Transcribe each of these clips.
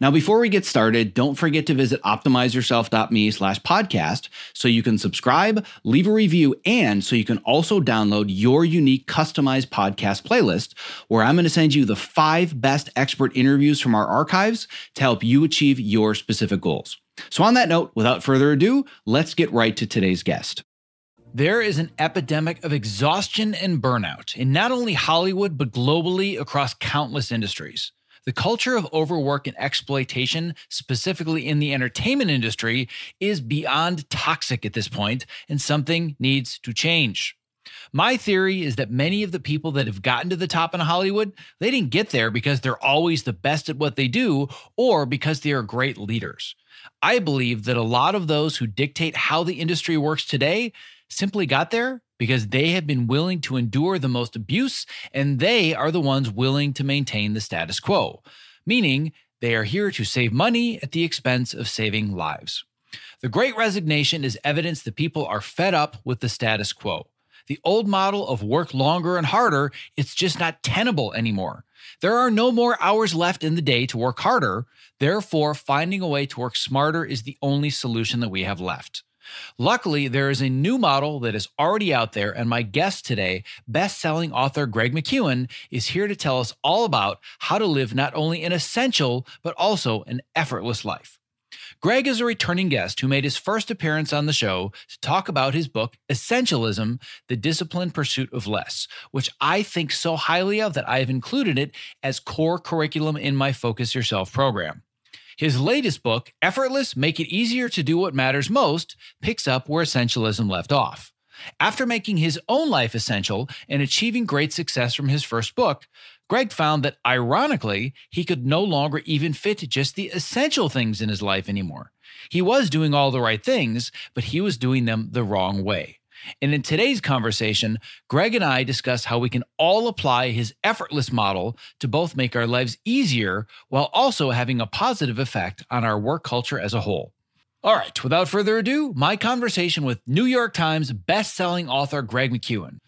Now, before we get started, don't forget to visit optimizeyourself.me slash podcast so you can subscribe, leave a review, and so you can also download your unique customized podcast playlist where I'm going to send you the five best expert interviews from our archives to help you achieve your specific goals. So, on that note, without further ado, let's get right to today's guest. There is an epidemic of exhaustion and burnout in not only Hollywood, but globally across countless industries. The culture of overwork and exploitation, specifically in the entertainment industry, is beyond toxic at this point, and something needs to change. My theory is that many of the people that have gotten to the top in Hollywood, they didn't get there because they're always the best at what they do or because they are great leaders. I believe that a lot of those who dictate how the industry works today simply got there because they have been willing to endure the most abuse and they are the ones willing to maintain the status quo, meaning they are here to save money at the expense of saving lives. The great resignation is evidence that people are fed up with the status quo. The old model of work longer and harder, it's just not tenable anymore. There are no more hours left in the day to work harder. Therefore, finding a way to work smarter is the only solution that we have left. Luckily, there is a new model that is already out there, and my guest today, best selling author Greg McKeown, is here to tell us all about how to live not only an essential, but also an effortless life. Greg is a returning guest who made his first appearance on the show to talk about his book, Essentialism The Disciplined Pursuit of Less, which I think so highly of that I have included it as core curriculum in my Focus Yourself program. His latest book, Effortless Make It Easier to Do What Matters Most, picks up where essentialism left off. After making his own life essential and achieving great success from his first book, Greg found that ironically, he could no longer even fit just the essential things in his life anymore. He was doing all the right things, but he was doing them the wrong way. And in today's conversation, Greg and I discuss how we can all apply his effortless model to both make our lives easier while also having a positive effect on our work culture as a whole. All right, without further ado, my conversation with New York Times best-selling author Greg McKeown.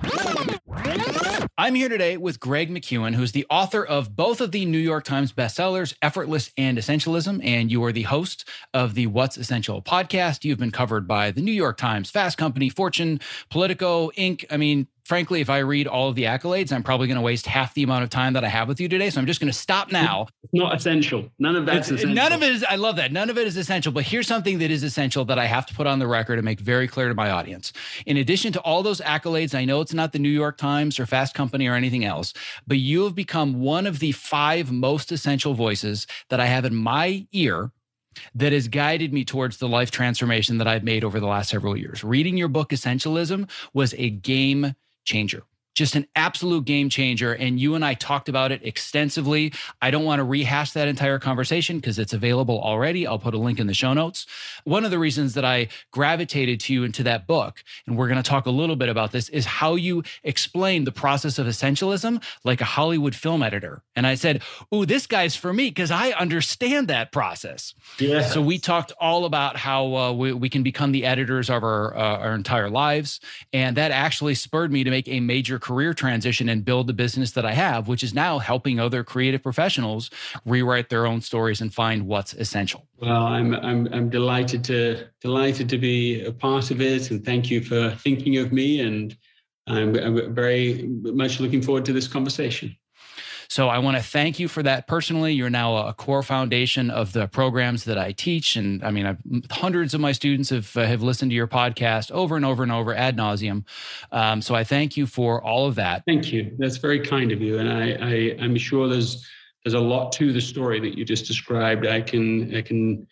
I'm here today with Greg McKeown, who's the author of both of the New York Times bestsellers, Effortless and Essentialism, and you are the host of the What's Essential podcast. You've been covered by the New York Times, Fast Company, Fortune, Politico, Inc. I mean, frankly, if I read all of the accolades, I'm probably going to waste half the amount of time that I have with you today. So I'm just going to stop now. It's not essential. None of that's essential. None of it is, I love that. None of it is essential. But here's something that is essential that I have to put on the record and make very clear to my audience. In addition to all those accolades, I know it's not the New York Times or Fast Company or anything else, but you have become one of the five most essential voices that I have in my ear that has guided me towards the life transformation that I've made over the last several years. Reading your book, Essentialism, was a game changer just an absolute game changer. And you and I talked about it extensively. I don't want to rehash that entire conversation because it's available already. I'll put a link in the show notes. One of the reasons that I gravitated to you into that book, and we're going to talk a little bit about this, is how you explain the process of essentialism like a Hollywood film editor. And I said, Ooh, this guy's for me because I understand that process. Yeah. So we talked all about how uh, we, we, can become the editors of our, uh, our entire lives. And that actually spurred me to make a major career transition and build the business that I have, which is now helping other creative professionals rewrite their own stories and find what's essential. Well, I'm, I'm, I'm delighted to delighted to be a part of it, and thank you for thinking of me. And I'm, I'm very much looking forward to this conversation. So I want to thank you for that personally. You're now a core foundation of the programs that I teach, and I mean, I've, hundreds of my students have uh, have listened to your podcast over and over and over ad nauseum. Um, so I thank you for all of that. Thank you. That's very kind of you, and I, I I'm sure there's there's a lot to the story that you just described. I can I can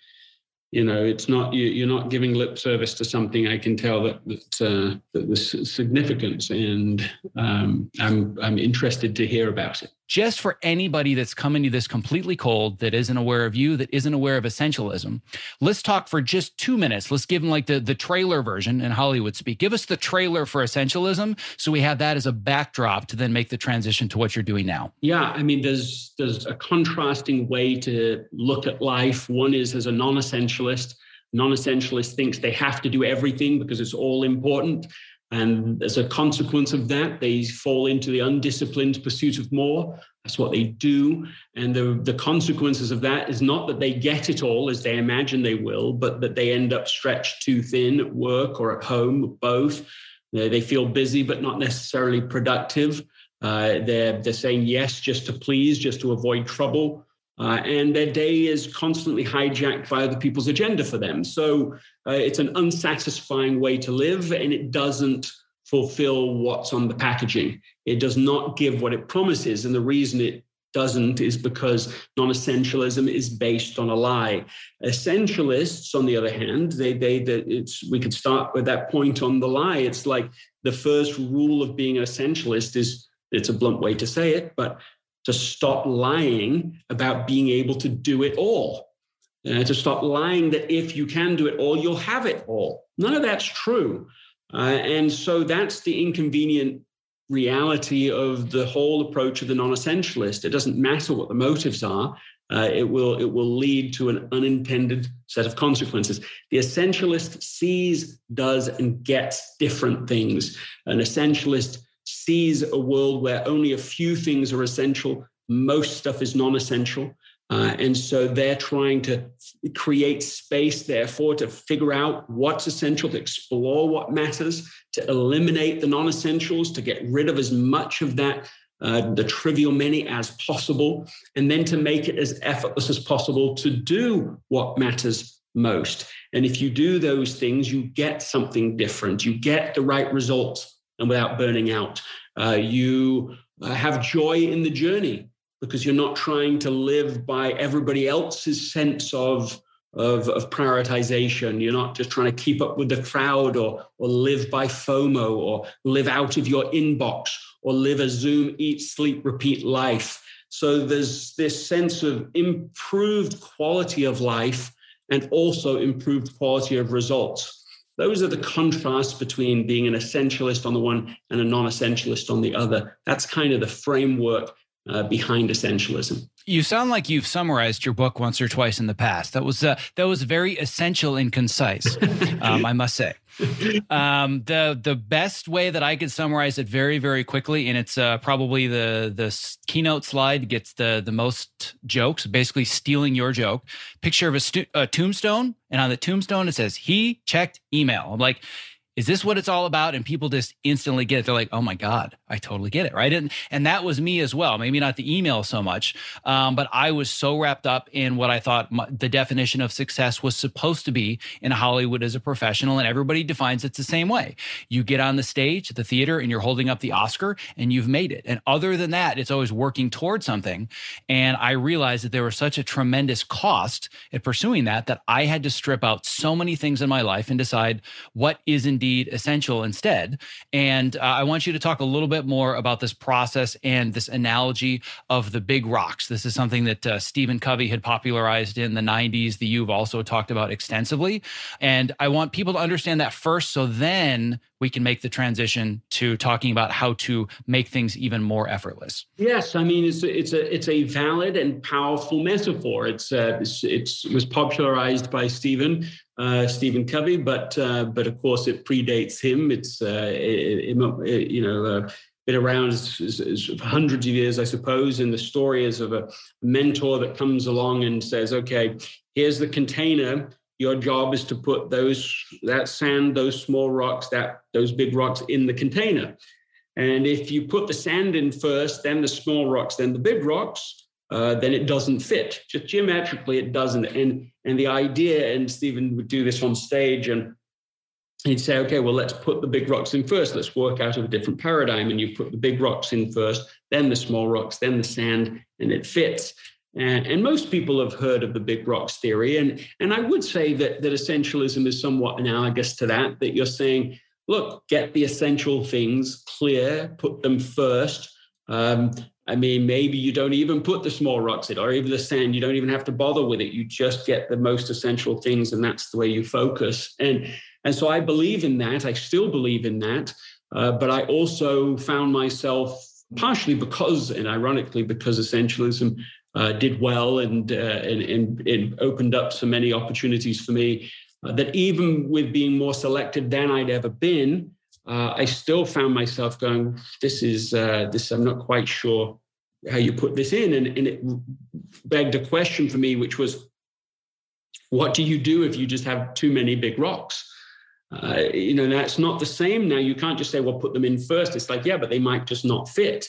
you know it's not you, are not giving lip service to something i can tell that that, uh, that there's significance and um, i'm i'm interested to hear about it just for anybody that's coming to this completely cold that isn't aware of you that isn't aware of essentialism let's talk for just two minutes let's give them like the the trailer version in hollywood speak give us the trailer for essentialism so we have that as a backdrop to then make the transition to what you're doing now yeah i mean there's there's a contrasting way to look at life one is as a non-essential essentialist. Non essentialist thinks they have to do everything because it's all important. And as a consequence of that, they fall into the undisciplined pursuit of more. That's what they do. And the, the consequences of that is not that they get it all as they imagine they will, but that they end up stretched too thin at work or at home, both. They feel busy, but not necessarily productive. Uh, they're, they're saying yes just to please, just to avoid trouble. Uh, and their day is constantly hijacked by other people's agenda for them. So uh, it's an unsatisfying way to live, and it doesn't fulfill what's on the packaging. It does not give what it promises. And the reason it doesn't is because non-essentialism is based on a lie. Essentialists, on the other hand, they they that it's we could start with that point on the lie. It's like the first rule of being an essentialist is it's a blunt way to say it, but to stop lying about being able to do it all. Uh, to stop lying that if you can do it all, you'll have it all. None of that's true. Uh, and so that's the inconvenient reality of the whole approach of the non-essentialist. It doesn't matter what the motives are. Uh, it will it will lead to an unintended set of consequences. The essentialist sees, does, and gets different things. An essentialist sees a world where only a few things are essential, most stuff is non essential. Uh, and so they're trying to create space, therefore, to figure out what's essential, to explore what matters, to eliminate the non essentials, to get rid of as much of that, uh, the trivial many as possible, and then to make it as effortless as possible to do what matters most. And if you do those things, you get something different, you get the right results and without burning out. Uh, you uh, have joy in the journey because you're not trying to live by everybody else's sense of, of, of prioritization. You're not just trying to keep up with the crowd or, or live by FOMO or live out of your inbox or live a Zoom, eat, sleep, repeat life. So there's this sense of improved quality of life and also improved quality of results. Those are the contrasts between being an essentialist on the one and a non essentialist on the other. That's kind of the framework uh, behind essentialism. You sound like you've summarized your book once or twice in the past. That was uh, that was very essential and concise, um, I must say. Um, the the best way that I could summarize it very very quickly, and it's uh, probably the the keynote slide gets the the most jokes, basically stealing your joke. Picture of a, stu- a tombstone, and on the tombstone it says he checked email. I'm like is this what it's all about? And people just instantly get it. They're like, oh my God, I totally get it. Right. And, and that was me as well. Maybe not the email so much, um, but I was so wrapped up in what I thought my, the definition of success was supposed to be in Hollywood as a professional. And everybody defines it the same way. You get on the stage at the theater and you're holding up the Oscar and you've made it. And other than that, it's always working towards something. And I realized that there was such a tremendous cost at pursuing that, that I had to strip out so many things in my life and decide what is indeed indeed essential instead. And uh, I want you to talk a little bit bit more about this process and this analogy of the big rocks. This is something that uh, Stephen Covey had popularized in the 90s, that you've also talked about extensively. And I want people to understand that first, so then we can make the transition to talking about how to make things even more effortless. Yes, I mean it's a, it's a it's a valid and powerful metaphor. It's uh, it's, it's it was popularized by Stephen uh, Stephen Covey, but uh, but of course it predates him. It's uh, it, it, you know uh, been around hundreds of years, I suppose. And the story is of a mentor that comes along and says, "Okay, here's the container. Your job is to put those that sand those small rocks that those big rocks in the container. And if you put the sand in first then the small rocks then the big rocks uh, then it doesn't fit. Just geometrically it doesn't. And and the idea and stephen would do this on stage and he'd say okay well let's put the big rocks in first let's work out of a different paradigm and you put the big rocks in first then the small rocks then the sand and it fits and, and, most people have heard of the big rocks theory. And, and I would say that, that essentialism is somewhat analogous to that, that you're saying, look, get the essential things clear, put them first. Um, I mean, maybe you don't even put the small rocks in or even the sand. You don't even have to bother with it. You just get the most essential things, and that's the way you focus. And, and so I believe in that. I still believe in that. Uh, but I also found myself partially because, and ironically, because essentialism uh, did well and, uh, and, and it opened up so many opportunities for me uh, that even with being more selective than I'd ever been, uh, I still found myself going, this is uh, this, I'm not quite sure how you put this in. And, and it begged a question for me, which was, what do you do if you just have too many big rocks? Uh, you know, that's not the same now. You can't just say, well, put them in first. It's like, yeah, but they might just not fit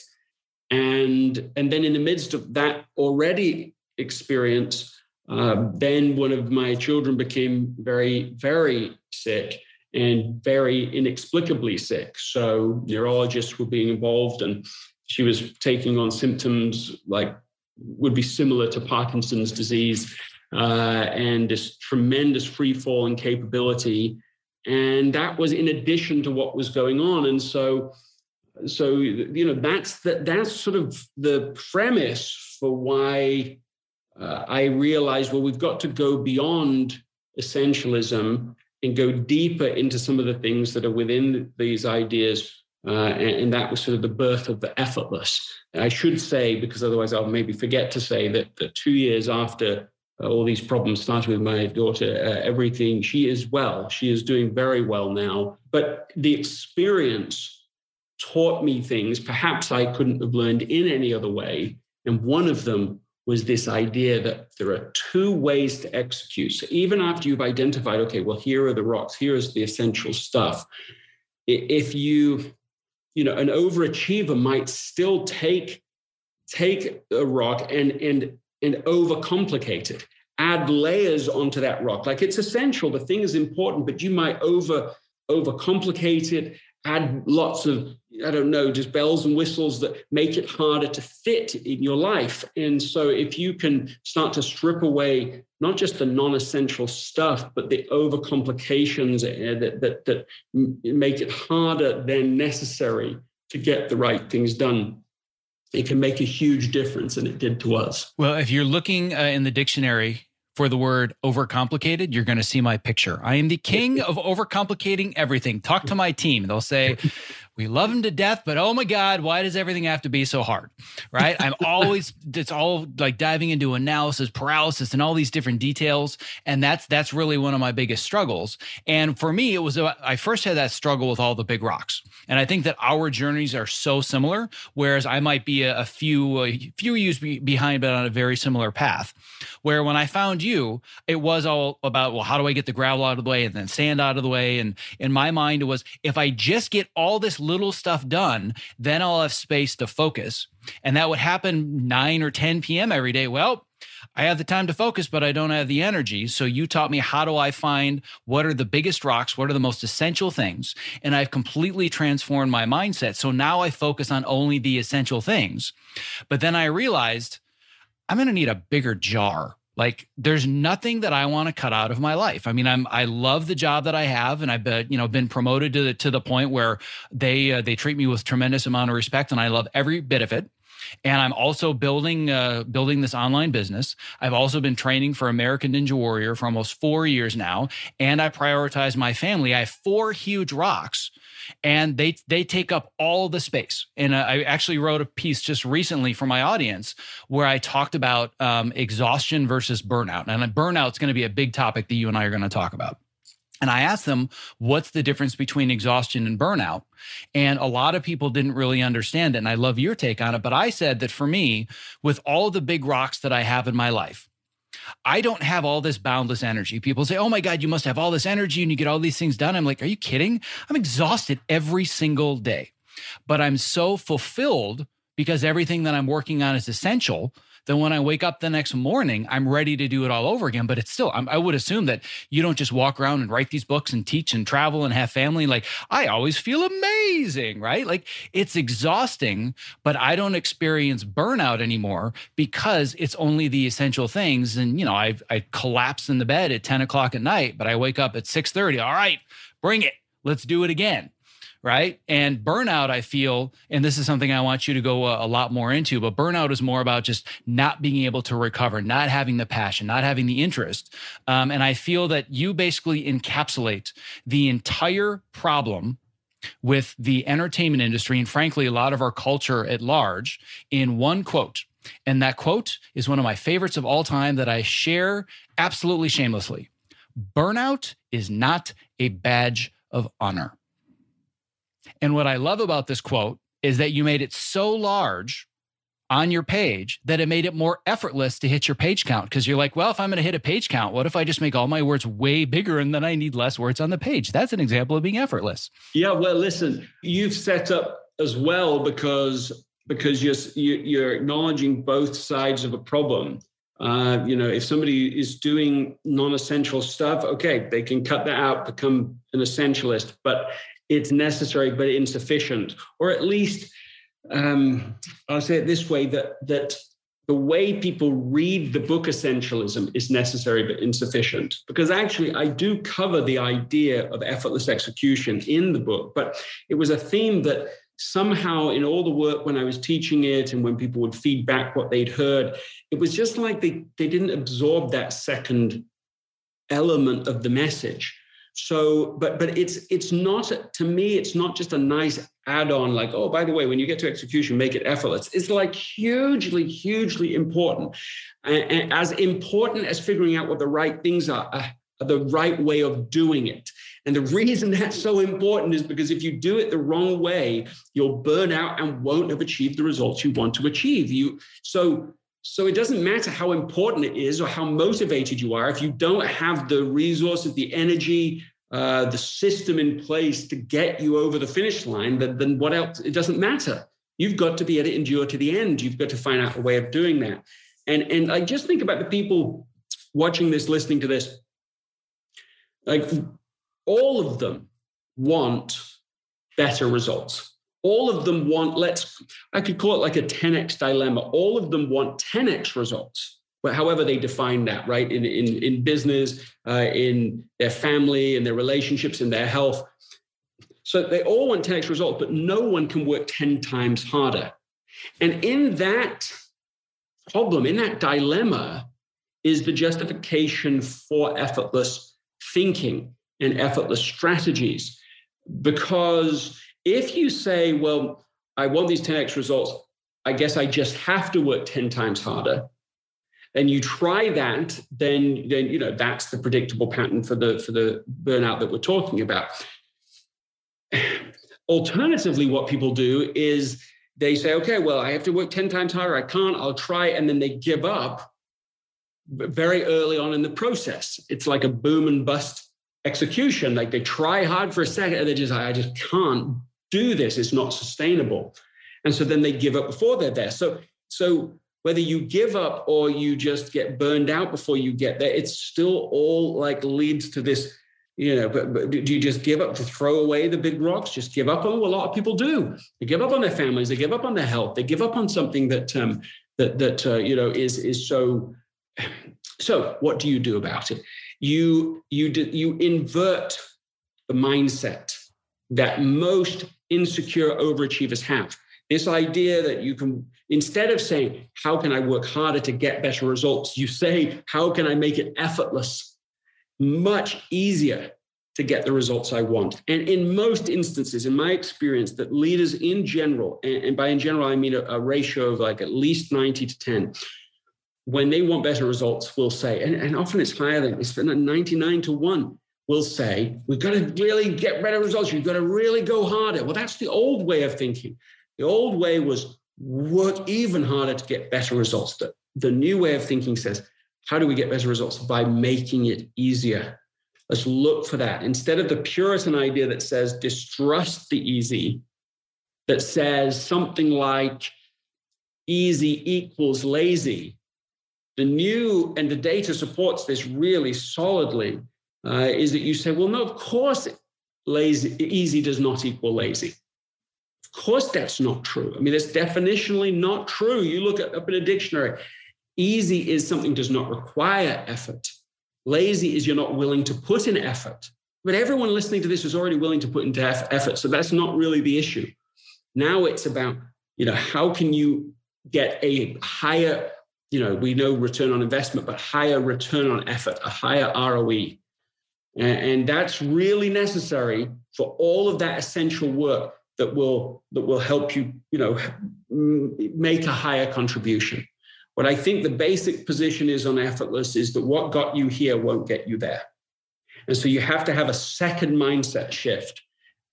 and and then in the midst of that already experience uh, then one of my children became very very sick and very inexplicably sick so neurologists were being involved and she was taking on symptoms like would be similar to parkinson's disease uh, and this tremendous free falling capability and that was in addition to what was going on and so so you know that's the, that's sort of the premise for why uh, I realized well we've got to go beyond essentialism and go deeper into some of the things that are within these ideas. Uh, and, and, that was sort of the birth of the effortless. I should say, because otherwise I'll maybe forget to say that, the two years after all these problems started with my daughter, uh, everything, she is well. She is doing very well now. But the experience taught me things perhaps I couldn't have learned in any other way. And one of them was this idea that there are two ways to execute. So even after you've identified, okay, well, here are the rocks, here is the essential stuff. If you, you know, an overachiever might still take take a rock and and and overcomplicate it, add layers onto that rock. Like it's essential, the thing is important, but you might over overcomplicate it, add lots of I don't know, just bells and whistles that make it harder to fit in your life. And so, if you can start to strip away not just the non-essential stuff, but the overcomplications eh, that that, that make it harder than necessary to get the right things done, it can make a huge difference, and it did to us. Well, if you're looking uh, in the dictionary for the word overcomplicated, you're going to see my picture. I am the king of overcomplicating everything. Talk to my team. They'll say, we love him to death, but oh my God, why does everything have to be so hard? Right. I'm always, it's all like diving into analysis, paralysis, and all these different details. And that's, that's really one of my biggest struggles. And for me, it was, uh, I first had that struggle with all the big rocks. And I think that our journeys are so similar, whereas I might be a, a few, a few years be behind, but on a very similar path. Where when I found you, it was all about, well, how do I get the gravel out of the way and then sand out of the way? And in my mind, it was if I just get all this little stuff done, then I'll have space to focus. And that would happen 9 or 10 p.m. every day. Well, I have the time to focus, but I don't have the energy. So you taught me how do I find what are the biggest rocks, what are the most essential things. And I've completely transformed my mindset. So now I focus on only the essential things. But then I realized I'm going to need a bigger jar like there's nothing that I want to cut out of my life. I mean, I'm I love the job that I have, and I've been you know been promoted to the to the point where they uh, they treat me with tremendous amount of respect, and I love every bit of it and I'm also building uh, building this online business. I've also been training for American Ninja Warrior for almost four years now, and I prioritize my family. I have four huge rocks, and they they take up all the space. And uh, I actually wrote a piece just recently for my audience where I talked about um, exhaustion versus burnout, and burnout is going to be a big topic that you and I are going to talk about. And I asked them, what's the difference between exhaustion and burnout? And a lot of people didn't really understand it. And I love your take on it. But I said that for me, with all the big rocks that I have in my life, I don't have all this boundless energy. People say, oh my God, you must have all this energy and you get all these things done. I'm like, are you kidding? I'm exhausted every single day, but I'm so fulfilled because everything that I'm working on is essential then when I wake up the next morning, I'm ready to do it all over again. But it's still, I'm, i would assume that you don't just walk around and write these books and teach and travel and have family. Like I always feel amazing, right? Like it's exhausting, but I don't experience burnout anymore because it's only the essential things. And, you know, I I collapse in the bed at 10 o'clock at night, but I wake up at 6 30. All right, bring it. Let's do it again right? And burnout, I feel, and this is something I want you to go a, a, lot more into, but burnout is more about just not being able to recover, not having the passion, not having the interest. Um, and I feel that you basically encapsulate the entire problem with the entertainment industry and frankly a lot of our culture at large in one quote and that quote is one of my favorites of all time that I share absolutely shamelessly. Burnout is not a badge of honor. And what I love about this quote is that you made it so large on your page that it made it more effortless to hit your page count because you're like, well, if I'm going to hit a page count, what if I just make all my words way bigger and then I need less words on the page? That's an example of being effortless. Yeah, well, listen, you've set up as well because because you're you're acknowledging both sides of a problem. Uh, you know, if somebody is doing non-essential stuff, okay, they can cut that out, become an essentialist. But it's necessary but insufficient, or at least um, I'll say it this way: that that the way people read the book essentialism is necessary but insufficient. Because actually i do cover the idea of effortless execution in the book but it was a theme that somehow in all the work when i was teaching it and when people would feed back what they'd heard it was just like they, they didn't absorb that second element of the message so but but it's it's not to me it's not just a nice add-on like oh by the way when you get to execution make it effortless it's like hugely hugely important and, and as important as figuring out what the right things are uh, the right way of doing it. And the reason that's so important is because if you do it the wrong way, you'll burn out and won't have achieved the results you want to achieve. You so so it doesn't matter how important it is or how motivated you are. If you don't have the resources, the energy, uh, the system in place to get you over the finish line, then, then what else? It doesn't matter. You've got to be able to endure to the end. You've got to find out a way of doing that. And and I just think about the people watching this, listening to this. Like all of them want better results all of them want let's i could call it like a 10x dilemma all of them want 10x results but however they define that right in in, in business uh, in their family in their relationships in their health so they all want 10x results but no one can work 10 times harder and in that problem in that dilemma is the justification for effortless thinking and effortless strategies because if you say, well, I want these 10x results, I guess I just have to work 10 times harder. And you try that, then, then you know that's the predictable pattern for the for the burnout that we're talking about. Alternatively, what people do is they say, okay, well, I have to work 10 times harder. I can't, I'll try. And then they give up very early on in the process. It's like a boom and bust execution. Like they try hard for a second and they just, I just can't do this. It's not sustainable. And so then they give up before they're there. So, so whether you give up or you just get burned out before you get there, it's still all like leads to this, you know, but, but do you just give up to throw away the big rocks? Just give up on what a lot of people do. They give up on their families, they give up on their health, they give up on something that um that that uh, you know is is so So, what do you do about it? You you you invert the mindset that most insecure overachievers have. This idea that you can, instead of saying, How can I work harder to get better results? you say, How can I make it effortless? Much easier to get the results I want. And in most instances, in my experience, that leaders in general, and, by in general, I mean a, a ratio of like at least 90 to 10, when they want better results, will say, and, and often it's higher than it's 99 to 1 will say, we've got to really get better results. You've got to really go harder. Well, that's the old way of thinking. The old way was work even harder to get better results. The, the new way of thinking says, how do we get better results? By making it easier. Let's look for that. Instead of the Puritan idea that says distrust the easy, that says something like easy equals lazy. The new, and the data supports this really solidly, uh, is that you say, well, no, of course, lazy, easy does not equal lazy. Of course, that's not true. I mean, that's definitionally not true. You look up in a dictionary, easy is something does not require effort. Lazy is you're not willing to put in effort. But everyone listening to this is already willing to put into effort. So that's not really the issue. Now it's about, you know, how can you get a higher, you know, we know return on investment, but higher return on effort, a higher ROE. And that's really necessary for all of that essential work that will that will help you, you know, make a higher contribution. What I think the basic position is on effortless is that what got you here won't get you there. And so you have to have a second mindset shift.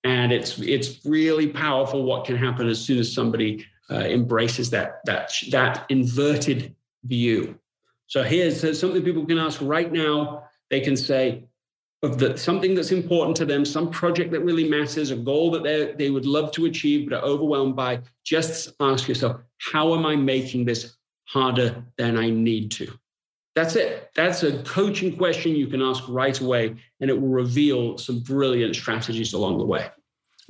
And it's it's really powerful what can happen as soon as somebody uh, embraces that that that inverted view. So here's something people can ask right now. They can say, of the, something that's important to them, some project that really matters, a goal that they they would love to achieve but are overwhelmed by, just ask yourself, how am I making this harder than I need to? That's it. That's a coaching question you can ask right away, and it will reveal some brilliant strategies along the way.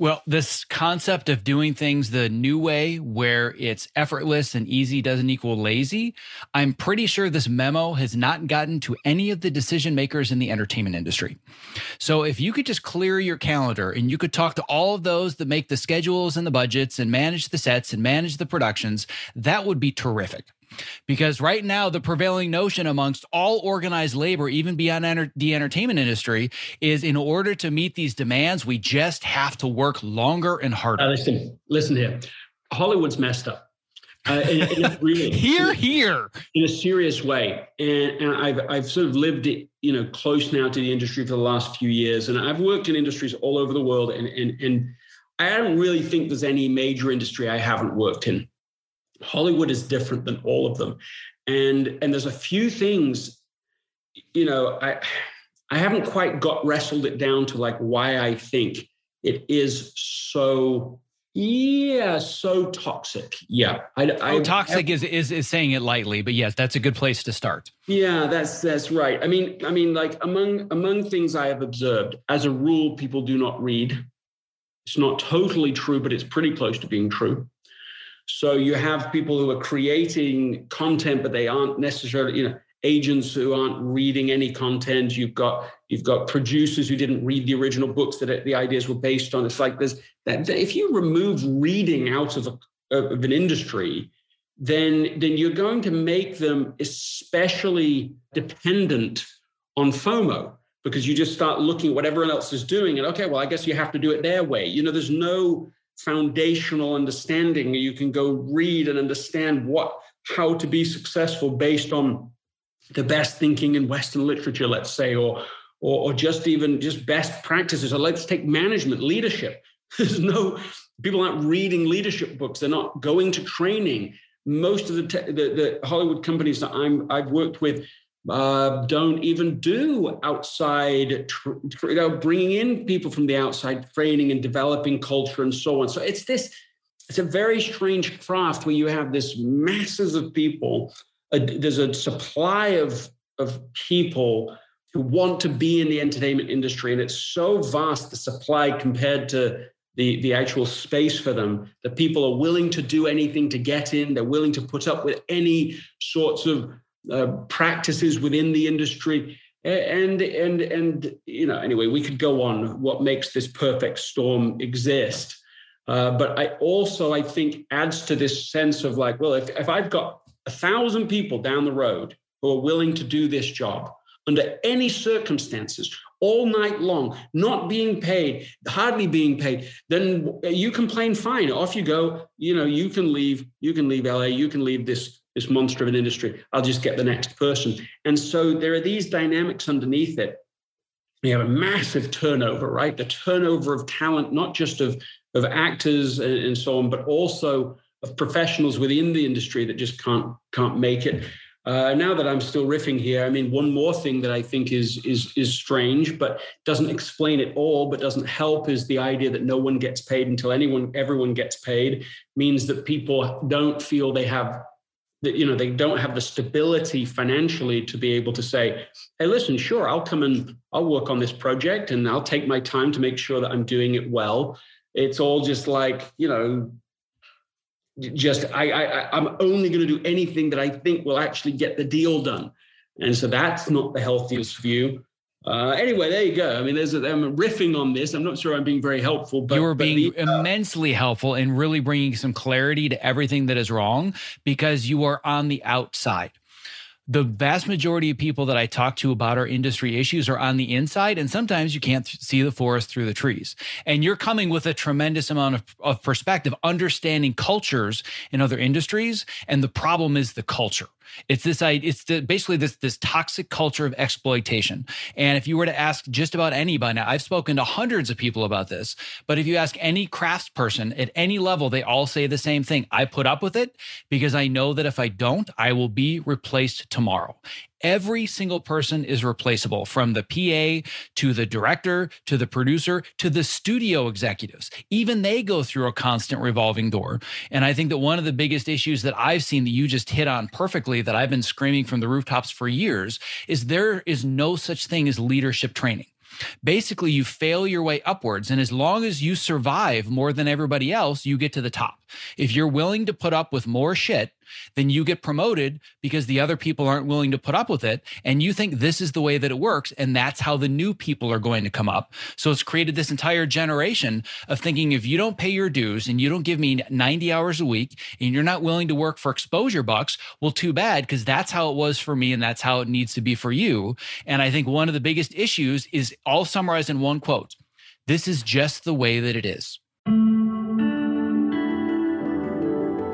Well, this concept of doing things the new way, where it's effortless and easy doesn't equal lazy, I'm pretty sure this memo has not gotten to any of the decision makers in the entertainment industry. So if you could just clear your calendar and you could talk to all of those that make the schedules and the budgets and manage the sets and manage the productions, that would be terrific. Because right now, the prevailing notion amongst all organized labor, even beyond enter- the entertainment industry, is in order to meet these demands, we just have to work longer and harder. Uh, listen, listen here. Hollywood's messed up. Uh, in, in really, here, here, in a serious way, and, and I've I've sort of lived it, you know, close now to the industry for the last few years, and I've worked in industries all over the world, and and and I don't really think there's any major industry I haven't worked in. Hollywood is different than all of them. And and there's a few things, you know, I I haven't quite got wrestled it down to like why I think it is so yeah, so toxic. Yeah, I, oh, I oh, toxic I, is, is is saying it lightly, but yes, that's a good place to start. Yeah, that's that's right. I mean, I mean, like among among things I have observed, as a rule, people do not read. It's not totally true, but it's pretty close to being true. So you have people who are creating content, but they aren't necessarily, you know, agents who aren't reading any content. You've got you've got producers who didn't read the original books that the ideas were based on. It's like there's that if you remove reading out of, a, of an industry, then then you're going to make them especially dependent on FOMO because you just start looking at what everyone else is doing and okay, well, I guess you have to do it their way. You know, there's no foundational understanding. You can go read and understand what how to be successful based on the best thinking in Western literature, let's say, or or, or just even just best practices. Or let's take management, leadership. There's no people aren't reading leadership books. They're not going to training. Most of the, te- the, the Hollywood companies that I'm I've worked with uh, don't even do outside, tr- you know, bringing in people from the outside, training and developing culture and so on. So it's this, it's a very strange craft where you have this masses of people. Uh, there's a supply of of people who want to be in the entertainment industry, and it's so vast the supply compared to the the actual space for them that people are willing to do anything to get in. They're willing to put up with any sorts of uh, practices within the industry. And and and you know, anyway, we could go on. What makes this perfect storm exist? Uh, but I also I think adds to this sense of like, well, if if I've got a thousand people down the road who are willing to do this job under any circumstances, all night long, not being paid, hardly being paid, then you complain, fine, off you go. You know, you can leave, you can leave LA, you can leave this this monster of an industry. I'll just get the next person. And so there are these dynamics underneath it. We have a massive turnover, right? The turnover of talent, not just of, of actors and, and so on, but also of professionals within the industry that just can't can't make it. Uh, now that I'm still riffing here, I mean, one more thing that I think is is is strange, but doesn't explain it all, but doesn't help, is the idea that no one gets paid until anyone, everyone gets paid, means that people don't feel they have that you know they don't have the stability financially to be able to say hey listen sure i'll come and i'll work on this project and i'll take my time to make sure that i'm doing it well it's all just like you know just I, I I'm only going to do anything that I think will actually get the deal done, and so that's not the healthiest view. Uh, anyway, there you go. I mean, there's a, I'm riffing on this. I'm not sure I'm being very helpful, but you are being the, uh, immensely helpful in really bringing some clarity to everything that is wrong because you are on the outside the vast majority of people that I talk to about our industry issues are on the inside, and sometimes you can't th- see the forest through the trees. And you're coming with a tremendous amount of, of perspective, understanding cultures in other industries. And the problem is the culture. It's this it's the, basically this this toxic culture of exploitation. And if you were to ask just about anybody now, I've spoken to hundreds of people about this, but if you ask any craftsperson at any level, they all say the same thing. I put up with it because I know that if I don't, I will be replaced tomorrow. Every single person is replaceable from the PA to the director to the producer to the studio executives. Even they go through a constant revolving door. And I think that one of the biggest issues that I've seen that you just hit on perfectly that I've been screaming from the rooftops for years is there is no such thing as leadership training. Basically, you fail your way upwards. And as long as you survive more than everybody else, you get to the top. If you're willing to put up with more shit, then you get promoted because the other people aren't willing to put up with it. And you think this is the way that it works. And that's how the new people are going to come up. So it's created this entire generation of thinking if you don't pay your dues and you don't give me 90 hours a week and you're not willing to work for exposure bucks, well, too bad, because that's how it was for me and that's how it needs to be for you. And I think one of the biggest issues is all summarized in one quote. This is just the way that it is.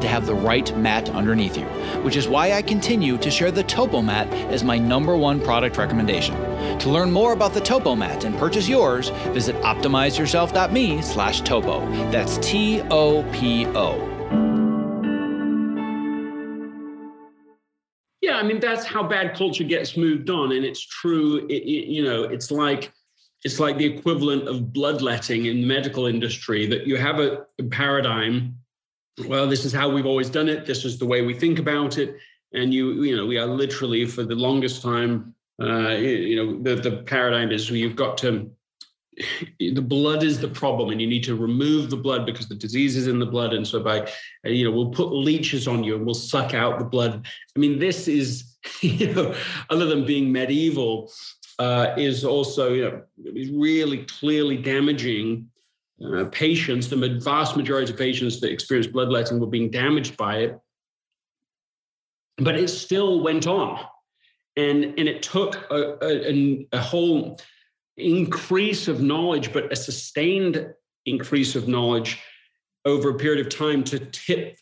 to have the right mat underneath you, which is why I continue to share the Topo Mat as my number one product recommendation. To learn more about the Topo Mat and purchase yours, visit optimizeyourself.me slash topo. That's T O P O. Yeah, I mean, that's how bad culture gets moved on. And it's true, it, it, you know, it's like, it's like the equivalent of bloodletting in the medical industry that you have a, a paradigm well, this is how we've always done it. This is the way we think about it, and you you know we are literally for the longest time. Uh, you know the the paradigm is you've got to the blood is the problem and you need to remove the blood because the disease is in the blood and so by you know we'll put leeches on you and we'll suck out the blood i mean this is you know other than being medieval uh, is also you know really clearly damaging uh, patients the vast majority of patients that experienced bloodletting were being damaged by it. But it still went on. And and it took a, a, a whole increase of knowledge, but a sustained increase of knowledge over a period of time to tip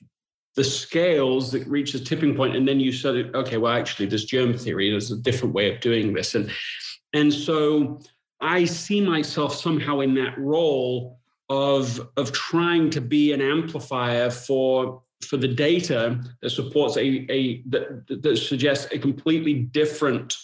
the scales that reach a tipping point. And then you said okay well actually there's germ theory there's a different way of doing this. And and so i see myself somehow in that role of of trying to be an amplifier for for the data that supports a, a that, that suggests a completely different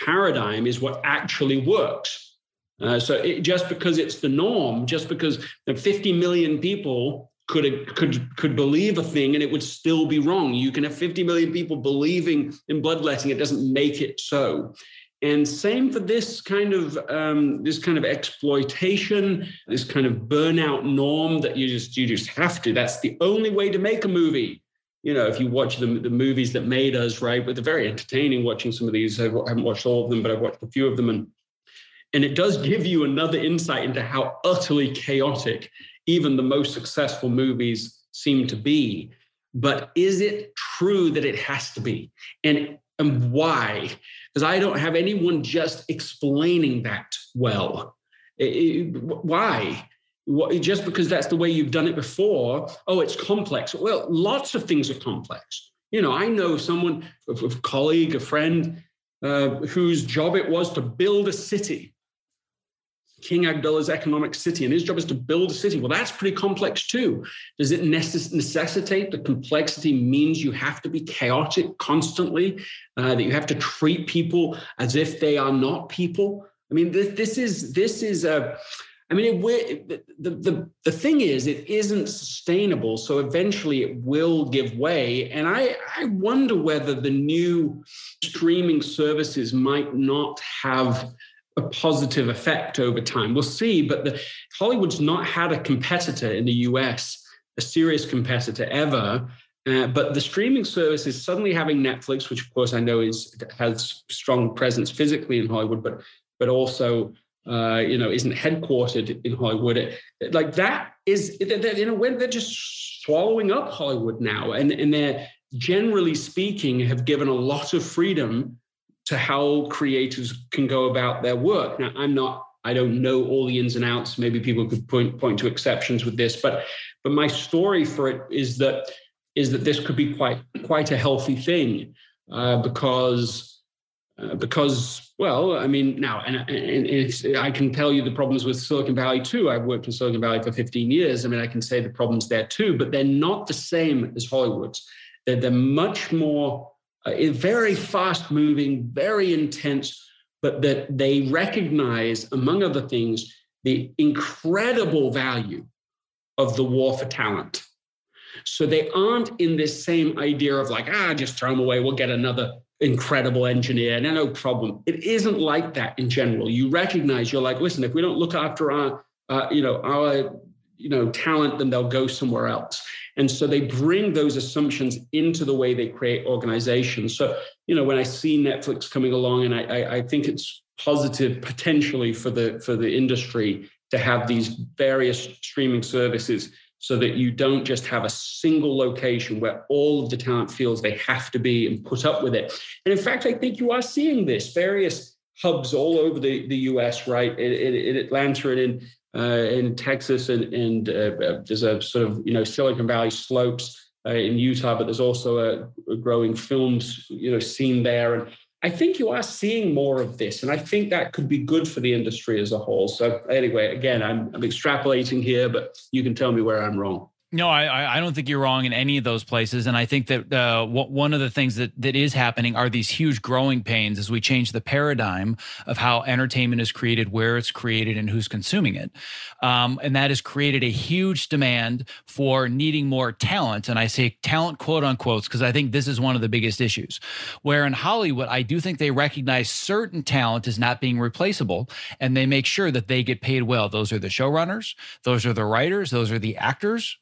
paradigm is what actually works. Uh, so it, just because it's the norm, just because 50 million people could could could believe a thing and it would still be wrong. You can have 50 million people believing in bloodletting; it doesn't make it so. And same for this kind of um, this kind of exploitation, this kind of burnout norm that you just you just have to. That's the only way to make a movie you know, if you watch the, the movies that made us, right, but they're very entertaining watching some of these. I haven't watched all of them, but I've watched a few of them. And, and it does give you another insight into how utterly chaotic even the most successful movies seem to be. But is it true that it has to be? And, and why? Because I don't have anyone just explaining that well. It, it, why? what, just because that's the way you've done it before, oh, it's complex. Well, lots of things are complex. You know, I know someone, a, a colleague, a friend, uh, whose job it was to build a city, King Abdullah's economic city, and his job is to build a city. Well, that's pretty complex too. Does it necess- necessitate the complexity means you have to be chaotic constantly, uh, that you have to treat people as if they are not people? I mean, this, this is this is a I mean, it, the, the, the thing is, it isn't sustainable. So eventually it will give way. And I, I wonder whether the new streaming services might not have a positive effect over time. We'll see. But the, Hollywood's not had a competitor in the US, a serious competitor ever. Uh, but the streaming service is suddenly having Netflix, which of course I know is has strong presence physically in Hollywood, but but also uh, you know, isn't headquartered in Hollywood. It, like that is, a way, they're just swallowing up Hollywood now, and and they're generally speaking have given a lot of freedom to how creators can go about their work. Now, I'm not. I don't know all the ins and outs. Maybe people could point point to exceptions with this, but but my story for it is that is that this could be quite quite a healthy thing uh, because uh, because, well, I mean, now, and, and I can tell you the problems with Silicon Valley too. I've worked in Silicon Valley for 15 years. I mean, I can say the problems there too, but they're not the same as Hollywood's. They're, they're much more, uh, very fast moving, very intense, but that they recognize, among other things, the incredible value of the war for talent. So they aren't in this same idea of like, ah, just throw them away, we'll get another incredible engineer, no, no problem. It isn't like that in general. You recognize you're like, listen, if we don't look after our, uh, you know, our, you know, talent, then they'll go somewhere else. And so they bring those assumptions into the way they create organizations. So, you know, when I see Netflix coming along, and I, I, I think it's positive potentially for the for the industry to have these various streaming services so that you don't just have a single location where all of the talent feels they have to be and put up with it. And in fact, I think you are seeing this various hubs all over the, the US, right? In, in, in Atlanta and in in Texas, and, and uh, there's a sort of you know Silicon Valley slopes uh, in Utah, but there's also a, a growing films you know scene there, and I think you are seeing more of this, and I think that could be good for the industry as a whole. So, anyway, again, I'm, I'm extrapolating here, but you can tell me where I'm wrong. No, I, I don't think you're wrong in any of those places, and I think that uh, one of the things that that is happening are these huge growing pains as we change the paradigm of how entertainment is created, where it's created, and who's consuming it, um, and that has created a huge demand for needing more talent. And I say talent quote unquote because I think this is one of the biggest issues. Where in Hollywood, I do think they recognize certain talent is not being replaceable, and they make sure that they get paid well. Those are the showrunners, those are the writers, those are the actors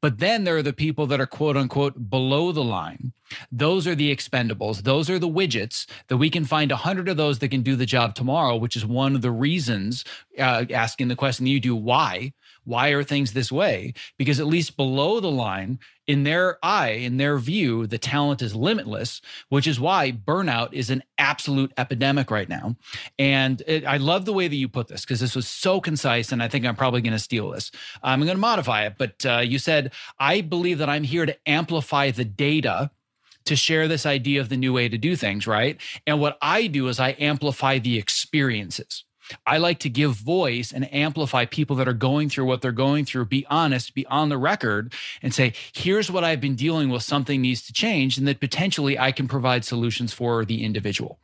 but then there are the people that are quote unquote below the line. Those are the expendables. Those are the widgets that we can find a hundred of those that can do the job tomorrow, which is one of the reasons uh, asking the question you do why why are things this way? Because at least below the line, in their eye, in their view, the talent is limitless, which is why burnout is an absolute epidemic right now. And it, I love the way that you put this because this was so concise, and I think I'm probably going to steal this. I'm going to modify it, but uh, you said, I believe that I'm here to amplify the data to share this idea of the new way to do things, right? And what I do is I amplify the experiences. I like to give voice and amplify people that are going through what they're going through, be honest, be on the record, and say, here's what I've been dealing with, something needs to change, and that potentially I can provide solutions for the individual.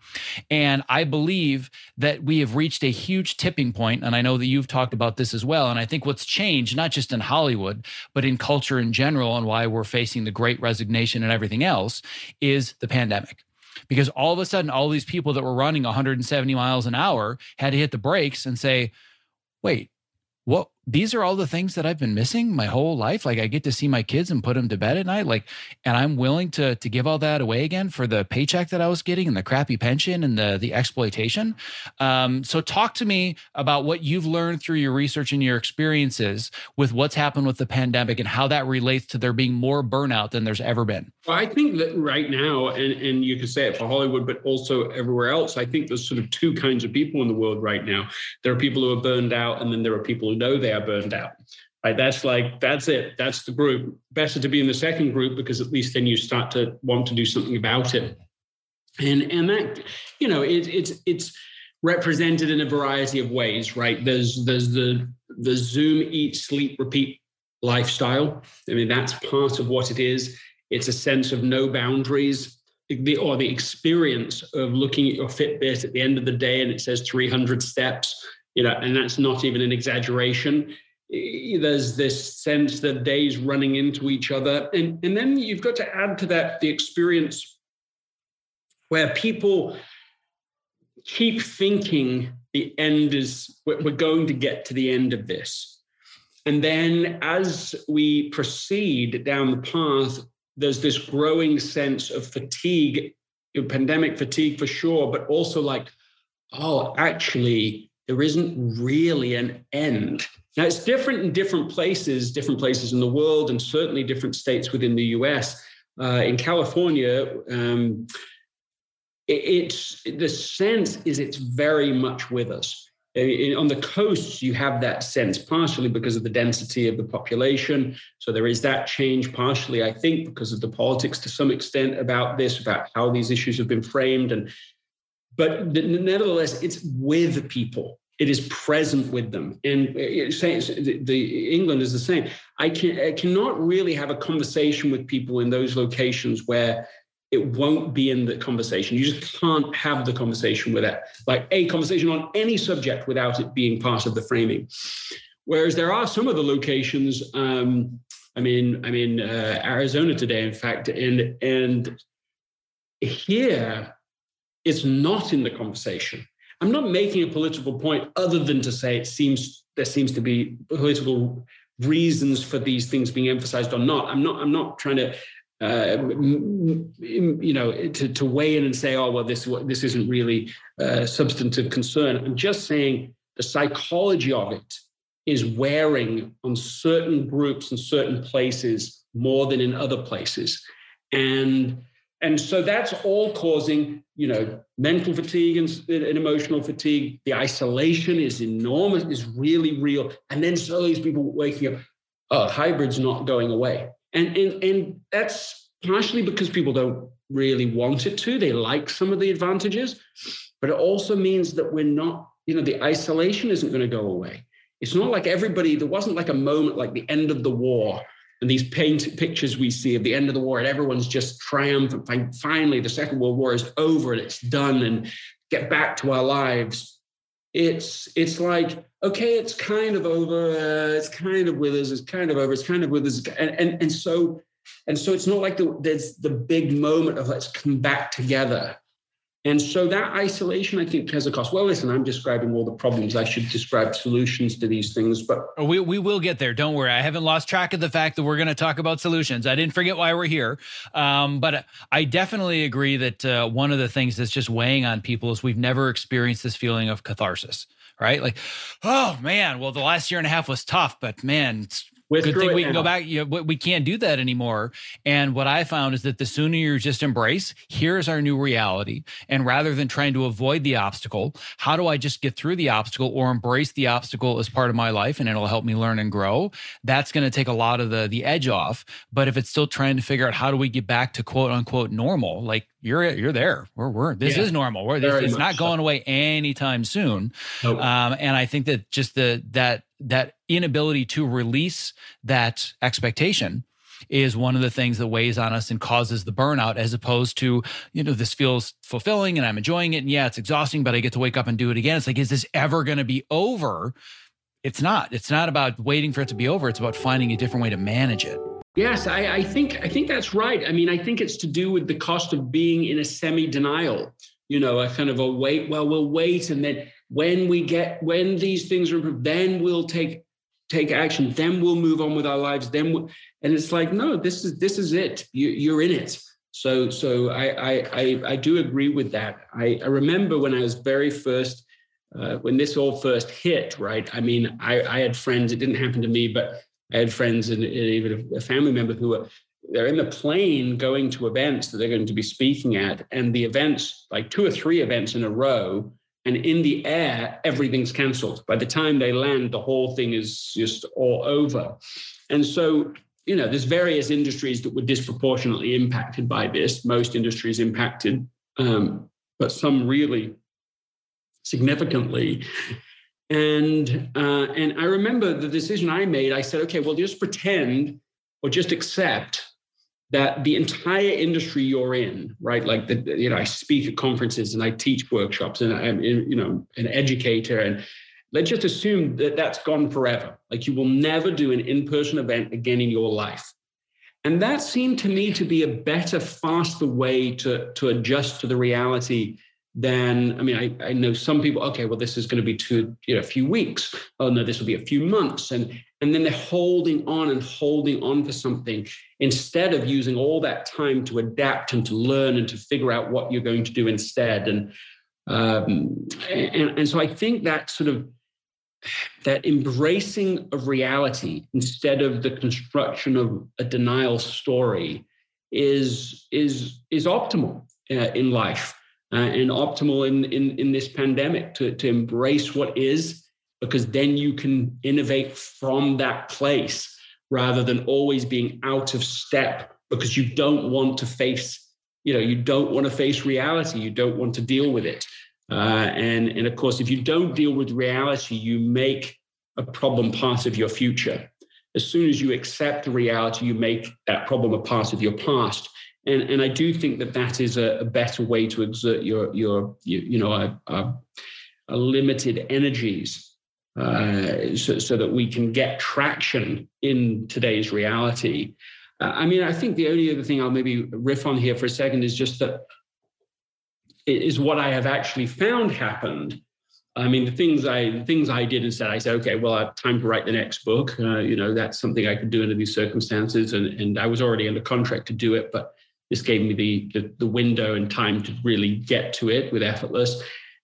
And I believe that we have reached a huge tipping point, and I know that you've talked about this as well. And I think what's changed, not just in Hollywood, but in culture in general, and why we're facing the great resignation and everything else, is the pandemic because all of a sudden all these people that were running 170 miles an hour had to hit the brakes and say wait what these are all the things that I've been missing my whole life. Like I get to see my kids and put them to bed at night. Like, and I'm willing to to give all that away again for the paycheck that I was getting and the crappy pension and the the exploitation. Um, so talk to me about what you've learned through your research and your experiences with what's happened with the pandemic and how that relates to there being more burnout than there's ever been. Well, I think that right now, and, and you could say it for Hollywood, but also everywhere else, I think there's sort of two kinds of people in the world right now. There are people who are burned out, and then there are people who know they are burned out. Right, that's like that's it. That's the group. Better to be in the second group because at least then you start to want to do something about it. And and that you know it, it's it's represented in a variety of ways. Right, there's there's the the Zoom eat sleep repeat lifestyle. I mean that's part of what it is. It's a sense of no boundaries. The, or the experience of looking at your Fitbit at the end of the day and it says 300 steps, you know, and that's not even an exaggeration there's this sense that days running into each other. And, and then you've got to add to that the experience where people keep thinking the end is, we're going to get to the end of this. And then as we proceed down the path, there's this growing sense of fatigue, pandemic fatigue for sure, but also like, oh, actually, there isn't really an end now, it's different in different places, different places in the world, and certainly different states within the US. Uh, in California, um, it, it's the sense is it's very much with us. In, on the coasts, you have that sense, partially because of the density of the population. So there is that change, partially, I think, because of the politics to some extent about this, about how these issues have been framed. And but nevertheless, it's with people it is present with them. And uh, the, England is the same. I can I cannot really have a conversation with people in those locations where it won't be in the conversation. You just can't have the conversation with it, like a conversation on any subject without it being part of the framing. Whereas there are some of the locations. Um, I'm in I'm in uh, Arizona today, in fact, and and here it's not in the conversation I'm not making a political point other than to say it seems there seems to be political reasons for these things being emphasized or not. I'm not. I'm not trying to. Uh, you know, to, to weigh in and say, oh, well, this this isn't really a substantive concern. I'm just saying the psychology of it is wearing on certain groups and certain places more than in other places. And and so that's all causing, you know, mental fatigue and, and, emotional fatigue. The isolation is enormous, is really real. And then slowly these people waking up, oh, hybrid's not going away. And, and, and that's partially because people don't really want it to. They like some of the advantages, but it also means that we're not, you know, the isolation isn't going to go away. It's not like everybody, there wasn't like a moment like the end of the war and these paint pictures we see of the end of the war and everyone's just triumphant finally the second world war is over and it's done and get back to our lives. It's it's like okay it's kind of over uh, it's kind of with us it's kind of over it's kind of with us and and, and so and so it's not like the, there's the big moment of let's come back together and so that isolation, I think, has a cost. Well, listen, I'm describing all the problems. I should describe solutions to these things, but oh, we we will get there. Don't worry. I haven't lost track of the fact that we're going to talk about solutions. I didn't forget why we're here. Um, but I definitely agree that uh, one of the things that's just weighing on people is we've never experienced this feeling of catharsis. Right? Like, oh man, well, the last year and a half was tough, but man, Good thing we can go back. You know, we can't do that anymore. And what I found is that the sooner you just embrace, here's our new reality. And rather than trying to avoid the obstacle, how do I just get through the obstacle or embrace the obstacle as part of my life and it'll help me learn and grow? That's going to take a lot of the the edge off. But if it's still trying to figure out how do we get back to quote unquote normal, like you're you're there. We're we're this yeah, is normal. We're this, it's not going so. away anytime soon. Nope. Um, and I think that just the that that inability to release that expectation is one of the things that weighs on us and causes the burnout as opposed to you know this feels fulfilling and i'm enjoying it and yeah it's exhausting but i get to wake up and do it again it's like is this ever going to be over it's not it's not about waiting for it to be over it's about finding a different way to manage it Yes, I, I, think I think that's right. I mean, I think it's to do with the cost of being in a semi-denial. You know, a kind of a wait. Well, we'll wait, and then when we get when these things are improved, then we'll take take action. Then we'll move on with our lives. Then, we'll, and it's like, no, this is this is it. You, you're in it. So, so I I I, I do agree with that. I, I remember when I was very first. Uh, when this all first hit, right? I mean, I, I had friends. It didn't happen to me, but I had friends and, even a family member who are they're in the plane going to events that they're going to be speaking at, and the events, like two or three events in a row, and in the air, everything's cancelled. By the time they land, the whole thing is just all over. And so, you know, there's various industries that were disproportionately impacted by this. Most industries impacted, um, but some really significantly. And uh, and I remember the decision I made. I said, okay, well, just pretend or just accept that the entire industry you're in, right? Like the, you know, I speak at conferences and I teach workshops and I'm you know an educator and let's just assume that that's gone forever. Like you will never do an in-person event again in your life. And that seemed to me to be a better, faster way to, to adjust to the reality then I mean, I, I know some people, okay, well, this is going to be two, you know, a few weeks. Oh no, this will be a few months. And and then they're holding on and holding on for something instead of using all that time to adapt and to learn and to figure out what you're going to do instead. And um, and, and so I think that sort of that embracing of reality instead of the construction of a denial story is is is optimal uh, in life uh, and optimal in, in, in this pandemic to, to embrace what is, because then you can innovate from that place rather than always being out of step because you don't want to face you know you don't want to face reality. You don't want to deal with it. Uh, and and of course if you don't deal with reality you make a problem part of your future. As soon as you accept the reality you make that problem a part of your past and and I do think that that is a, a better way to exert your your you, you know a, a, a limited energies uh, so, so that we can get traction in today's reality. Uh, I mean, I think the only other thing I'll maybe riff on here for a second is just that is what I have actually found happened. I mean, the things I the things I did and said, I said, okay, well, I have time to write the next book. Uh, you know, that's something I could do under these circumstances, and and I was already under contract to do it, but this gave me the, the, the window and time to really get to it with effortless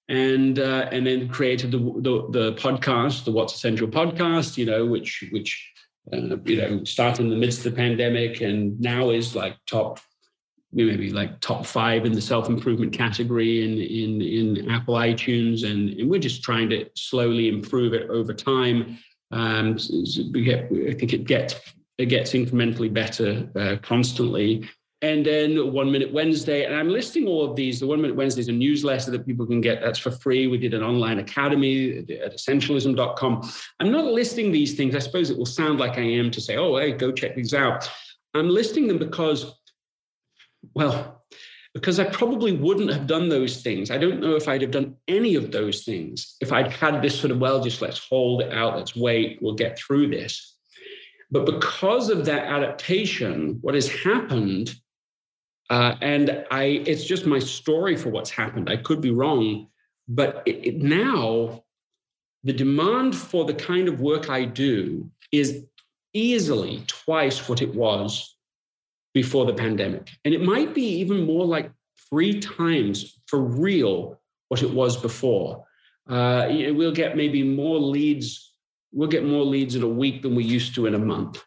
and uh, and then created the, the, the podcast, the What's Essential podcast, you know, which which uh, you know started in the midst of the pandemic and now is like top maybe like top five in the self improvement category in in in Apple iTunes, and, and we're just trying to slowly improve it over time. Um, so we get, I think it gets it gets incrementally better uh, constantly. And then One Minute Wednesday. And I'm listing all of these. The One Minute Wednesday is a newsletter that people can get. That's for free. We did an online academy at essentialism.com. I'm not listing these things. I suppose it will sound like I am to say, oh, hey, go check these out. I'm listing them because, well, because I probably wouldn't have done those things. I don't know if I'd have done any of those things if I'd had this sort of, well, just let's hold it out, let's wait, we'll get through this. But because of that adaptation, what has happened uh, and I, it's just my story for what's happened. I could be wrong, but it, it, now the demand for the kind of work I do is easily twice what it was before the pandemic. And it might be even more like three times for real what it was before. Uh, we'll get maybe more leads. We'll get more leads in a week than we used to in a month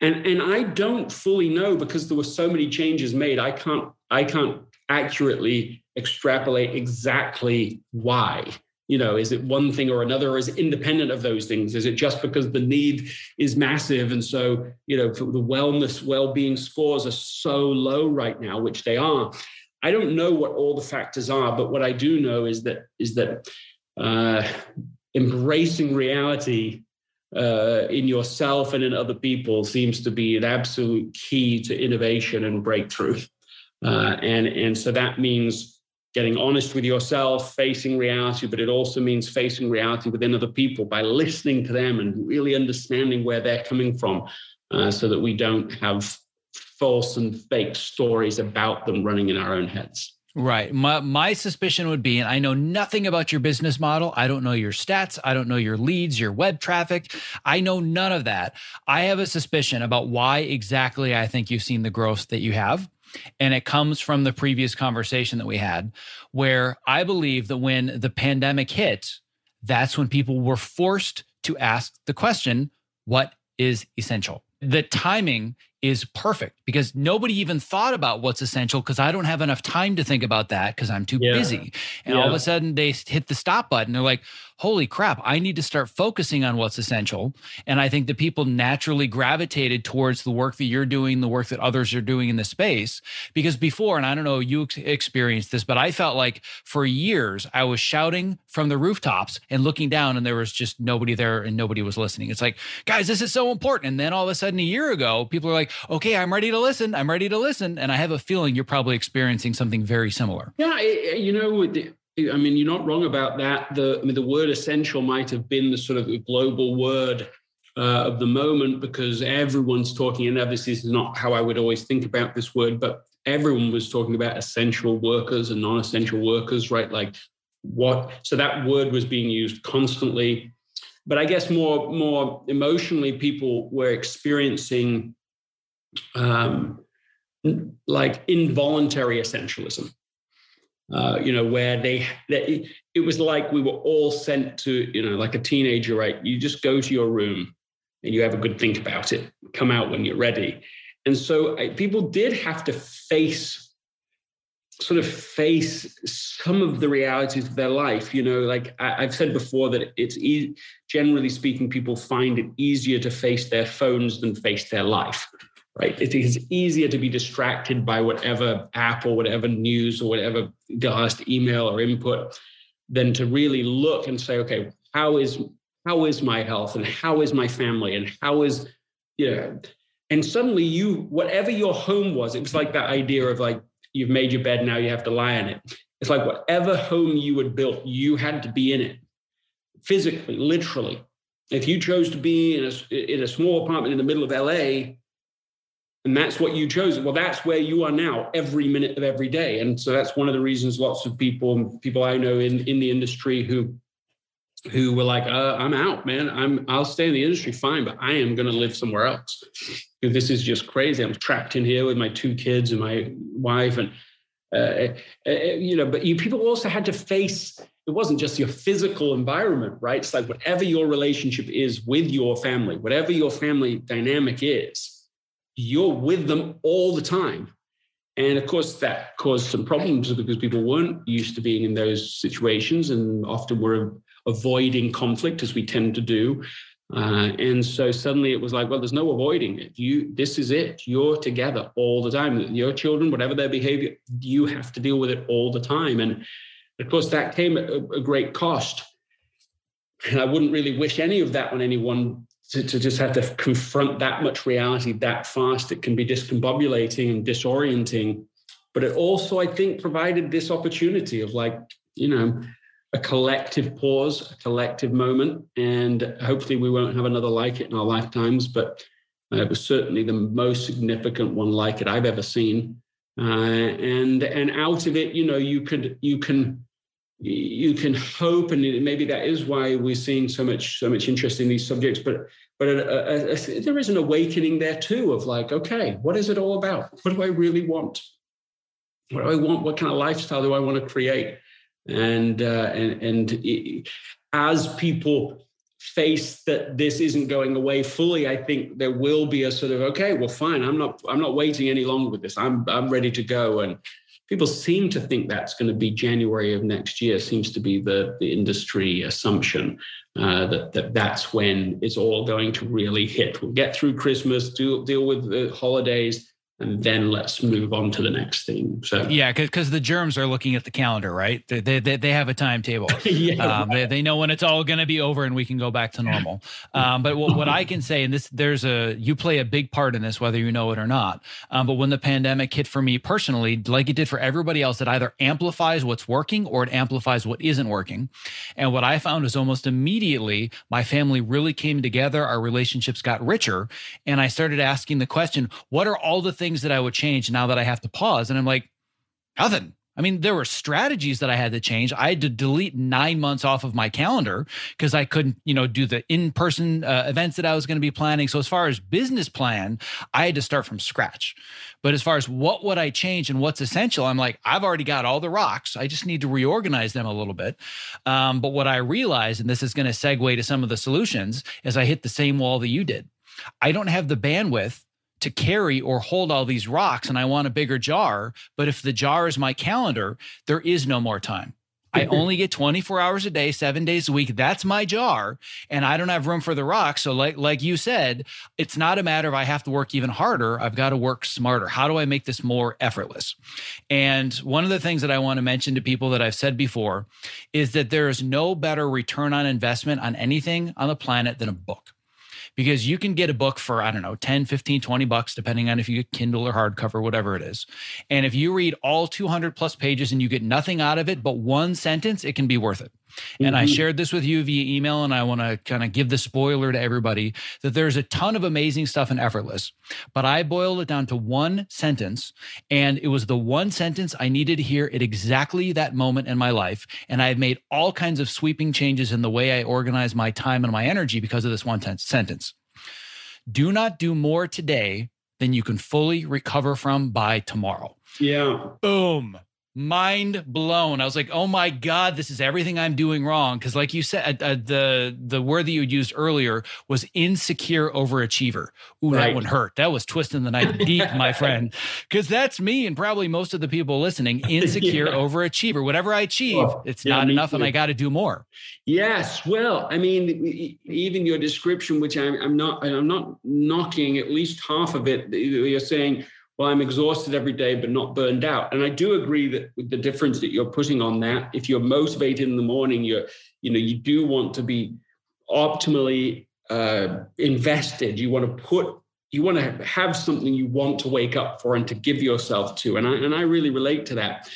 and and i don't fully know because there were so many changes made i can't i can't accurately extrapolate exactly why. You know is it one thing or another or is it independent of those things? Is it just because the need is massive? And so you know the wellness well-being scores are so low right now which they are. I don't know what all the factors are but what i do know is that is that uh, embracing reality uh, in yourself and in other people seems to be an absolute key to innovation and breakthrough. Uh, and, and so that means getting honest with yourself, facing reality, but it also means facing reality within other people by listening to them and really understanding where they're coming from uh, so that we don't have false and fake stories about them running in our own heads. Right. My my suspicion would be, and I know nothing about your business model. I don't know your stats. I don't know your leads, your web traffic. I know none of that. I have a suspicion about why exactly I think you've seen the growth that you have. And it comes from the previous conversation that we had, where I believe that when the pandemic hit, that's when people were forced to ask the question, what is essential? The timing is perfect because nobody even thought about what's essential because I don't have enough time to think about that because I'm too yeah. busy. And yeah. all of a sudden they hit the stop button. They're like, holy crap, I need to start focusing on what's essential. And I think that people naturally gravitated towards the work that you're doing, the work that others are doing in the space. Because before, and I don't know, you experienced this, but I felt like for years I was shouting from the rooftops and looking down, and there was just nobody there and nobody was listening. It's like, guys, this is so important. And then all of a sudden, a year ago, people are like, okay, I'm ready to listen. I'm ready to listen. And I have a feeling you're probably experiencing something very similar. Yeah, you know, I mean, you're not wrong about that. The I mean, the word essential might have been the sort of global word uh, of the moment because everyone's talking, and obviously this is not how I would always think about this word, but everyone was talking about essential workers and non-essential workers, right? Like what? So that word was being used constantly. But I guess more more emotionally, people were experiencing um, like involuntary essentialism uh, you know, where they, they, it was like we were all sent to, you know, like a teenager, right? You just go to your room and you have a good think about it, come out when you're ready. And so I, people did have to face, sort of face some of the realities of their life. You know, like I, have said before that it's e- generally speaking, people find it easier to face their phones than face their life right? It is easier to be distracted by whatever app or whatever news or whatever last email or input than to really look and say, okay, how is how is my health and how is my family and how is you know and suddenly you whatever your home was it was like that idea of like you've made your bed now you have to lie in it it's like whatever home you had built you had to be in it physically literally if you chose to be in a, in a small apartment in the middle of la and that's what you chose. Well that's where you are now every minute of every day. And so that's one of the reasons lots of people people i know in in the industry who who were like uh, i'm out man. I'm i'll stay in the industry fine but i am going to live somewhere else. This is just crazy. I'm trapped in here with my two kids and my wife and uh, uh, you know but you people also had to face it wasn't just your physical environment right? It's like whatever your relationship is with your family whatever your family dynamic is you're with them all the time. And of course, that caused some problems because people weren't used to being in those situations and often were avoiding conflict as we tend to do. Uh, and so suddenly it was like, well, there's no avoiding it. You, this is it. You're together all the time. Your children, whatever their behavior, you have to deal with it all the time. And of course, that came at a, a great cost. And I wouldn't really wish any of that on anyone to, to just have to confront that much reality that fast. It can be discombobulating and disorienting. But it also, I think, provided this opportunity of like, you know, a collective pause, a collective moment, and hopefully we won't have another like it in our lifetimes. But uh, it was certainly the most significant one like it I've ever seen. Uh, and and out of it, you know, you could you can you can hope, and maybe that is why we're seeing so much so much interest in these subjects. But but a, a, a, there is an awakening there too of like, okay, what is it all about? What do I really want? What do I want? What kind of lifestyle do I want to create? and uh, and and it, as people face that this isn't going away fully i think there will be a sort of okay well fine i'm not i'm not waiting any longer with this i'm i'm ready to go and people seem to think that's going to be january of next year seems to be the the industry assumption uh, that, that that's when it's all going to really hit. We'll get through christmas deal, deal with the holidays and then let's move on to the next thing. So yeah, because the germs are looking at the calendar, right? They they, they have a timetable. yeah, um, they, they know when it's all going to be over and we can go back to normal. Um, but what, what I can say, and this there's a you play a big part in this, whether you know it or not. Um, but when the pandemic hit for me personally, like it did for everybody else, it either amplifies what's working or it amplifies what isn't working. And what I found is almost immediately my family really came together, our relationships got richer, and I started asking the question, what are all the things things that I would change now that I have to pause? And I'm like, nothing. I mean, there were strategies that I had to change. I had to delete nine months off of my calendar because I couldn't, you know, do the in-person uh, events that I was going to be planning. So as far as business plan, I had to start from scratch. But as far as what would I change and what's essential, I'm like, I've already got all the rocks. I just need to reorganize them a little bit. Um, but what I realized, and this is going to segue to some of the solutions, is I hit the same wall that you did. I don't have the bandwidth to carry or hold all these rocks and I want a bigger jar. But if the jar is my calendar, there is no more time. I only get 24 hours a day, seven days a week. That's my jar. And I don't have room for the rocks. So, like, like you said, it's not a matter of I have to work even harder. I've got to work smarter. How do I make this more effortless? And one of the things that I want to mention to people that I've said before is that there is no better return on investment on anything on the planet than a book because you can get a book for, I don't know, 10, 15, 20 bucks, depending on if you get Kindle or hardcover, whatever it is. And if you read all 200 plus pages and you get nothing out of it but one sentence, it can be worth it. And mm-hmm. I shared this with you via email, and I want to kind of give the spoiler to everybody that there's a ton of amazing stuff in Effortless, but I boiled it down to one sentence, and it was the one sentence I needed to hear at exactly that moment in my life. And I've made all kinds of sweeping changes in the way I organize my time and my energy because of this one sentence. Do not do more today than you can fully recover from by tomorrow. Yeah. Boom mind blown. I was like, "Oh my god, this is everything I'm doing wrong." Because, like you said, uh, uh, the the word that you used earlier was insecure overachiever. Ooh, right. that one hurt. That was twisting the knife deep, my friend. Because that's me and probably most of the people listening. Insecure yeah. overachiever. Whatever I achieve, well, it's yeah, not enough, too. and I got to do more. Yes. Well, I mean, even your description, which I'm, I'm not, I'm not knocking at least half of it. You're saying well, I'm exhausted every day, but not burned out. And I do agree that with the difference that you're putting on that, if you're motivated in the morning, you're, you know, you do want to be optimally uh, invested. You want to put, you want to have something you want to wake up for and to give yourself to. And I, and I really relate to that.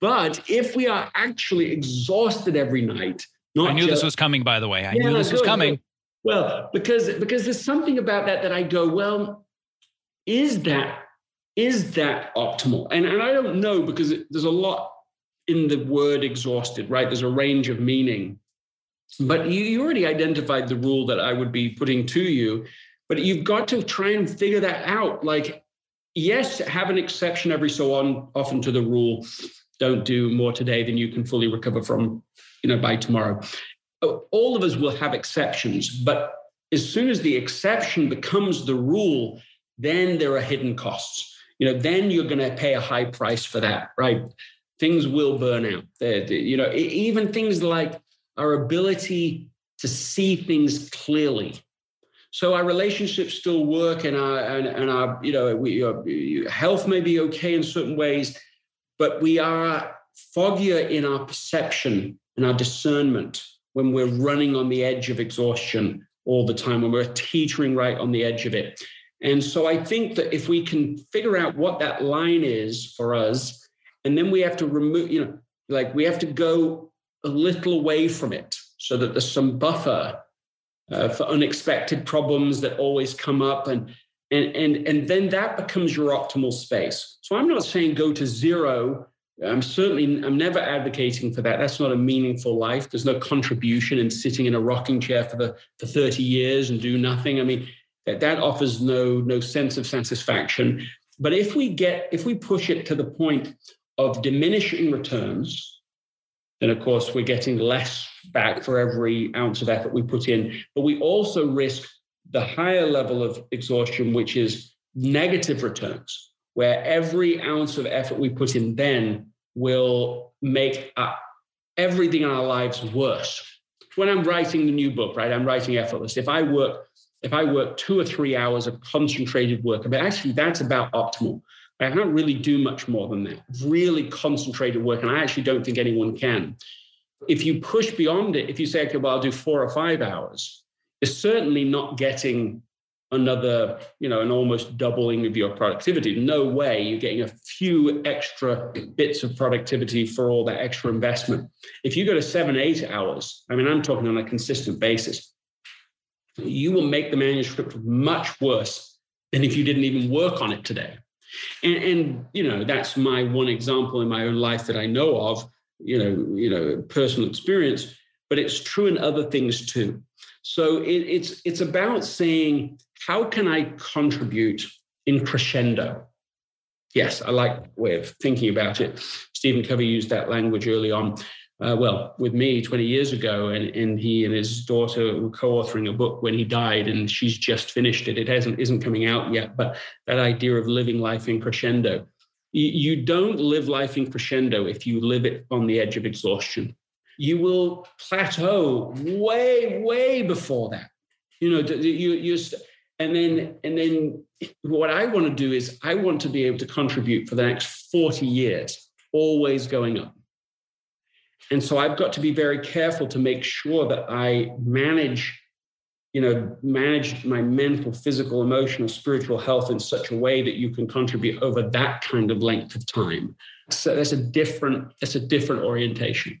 But if we are actually exhausted every night, not I knew just, this was coming, by the way. I yeah, knew this good, was coming. Good. Well, because because there's something about that that I go, well, is that is that optimal? And, and I don't know because it, there's a lot in the word exhausted, right? There's a range of meaning. But you, you already identified the rule that I would be putting to you, but you've got to try and figure that out. Like, yes, have an exception every so on, often to the rule. Don't do more today than you can fully recover from, you know, by tomorrow. All of us will have exceptions, but as soon as the exception becomes the rule, then there are hidden costs you know, then you're going to pay a high price for that, right? Things will burn out. They're, you know, even things like our ability to see things clearly, So our relationships still work, and our and, and our you know we, uh, health may be okay in certain ways, but we are foggier in our perception and our discernment when we're running on the edge of exhaustion all the time, when we're teetering right on the edge of it. And so I think that if we can figure out what that line is for us, and then we have to remove, you know, like we have to go a little away from it so that there's some buffer uh, for unexpected problems that always come up and and and and then that becomes your optimal space. So i'm not saying go to zero. I'm certainly i'm never advocating for that. That's not a meaningful life. There's no contribution in sitting in a rocking chair for the for 30 years and do nothing. I mean that that offers no no sense of satisfaction but if we get if we push it to the point of diminishing returns then of course we're getting less back for every ounce of effort we put in. But we also risk the higher level of exhaustion, which is negative returns, where every ounce of effort we put in then will make uh, everything in our lives worse. When I'm writing the new book, right, I'm writing effortless. If I work, if I work two or three hours of concentrated work, but actually that's about optimal. I can't really do much more than that. Really concentrated work, and I actually don't think anyone can. If you push beyond it, if you say, okay, well, I'll do four or five hours, you're certainly not getting another, you know, an almost doubling of your productivity. No way you're getting a few extra bits of productivity for all that extra investment. If you go to seven, eight hours, I mean, I'm talking on a consistent basis, you will make the manuscript much worse than if you didn't even work on it today. And, and, you know, that's my one example in my own life that I know of, you know, you know, personal experience, but it's true in other things too. So it, it's it's about saying, how can I contribute in crescendo? Yes, I like way of thinking about it. Stephen Covey used that language early on uh, well, with me 20 years ago, and, and he and his daughter were co-authoring a book when he died, and she's just finished it. It hasn't isn't coming out yet, but that idea of living life in crescendo. You, don't live life in crescendo if you live it on the edge of exhaustion. You will plateau way, way before that. You know, you you and then and then what I want to do is I want to be able to contribute for the next 40 years, always going up and so I've got to be very careful to make sure that I manage, you know, manage my mental, physical, emotional, spiritual health in such a way that you can contribute over that kind of length of time. So that's a different, that's a different orientation.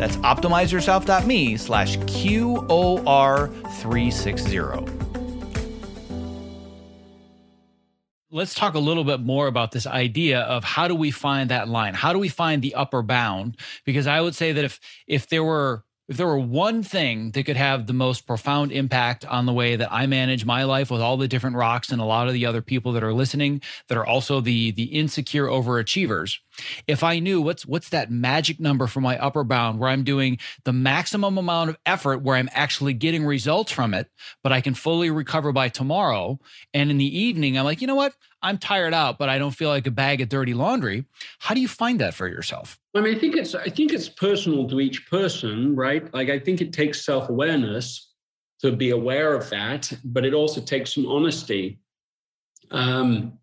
That's optimizeyourself.me slash QOR360. let's talk a little bit more about this idea of how do we find that line how do we find the upper bound because i would say that if if there were if there were one thing that could have the most profound impact on the way that I manage my life with all the different rocks and a lot of the other people that are listening that are also the the insecure overachievers, if I knew what's what's that magic number for my upper bound where I'm doing the maximum amount of effort where I'm actually getting results from it, but I can fully recover by tomorrow. And in the evening, I'm like, you know what? I'm tired out, but I don't feel like a bag of dirty laundry. How do you find that for yourself? I mean, I think it's I think it's personal to each person, right? Like I think it takes self-awareness to be aware of that, but it also takes some honesty. Um,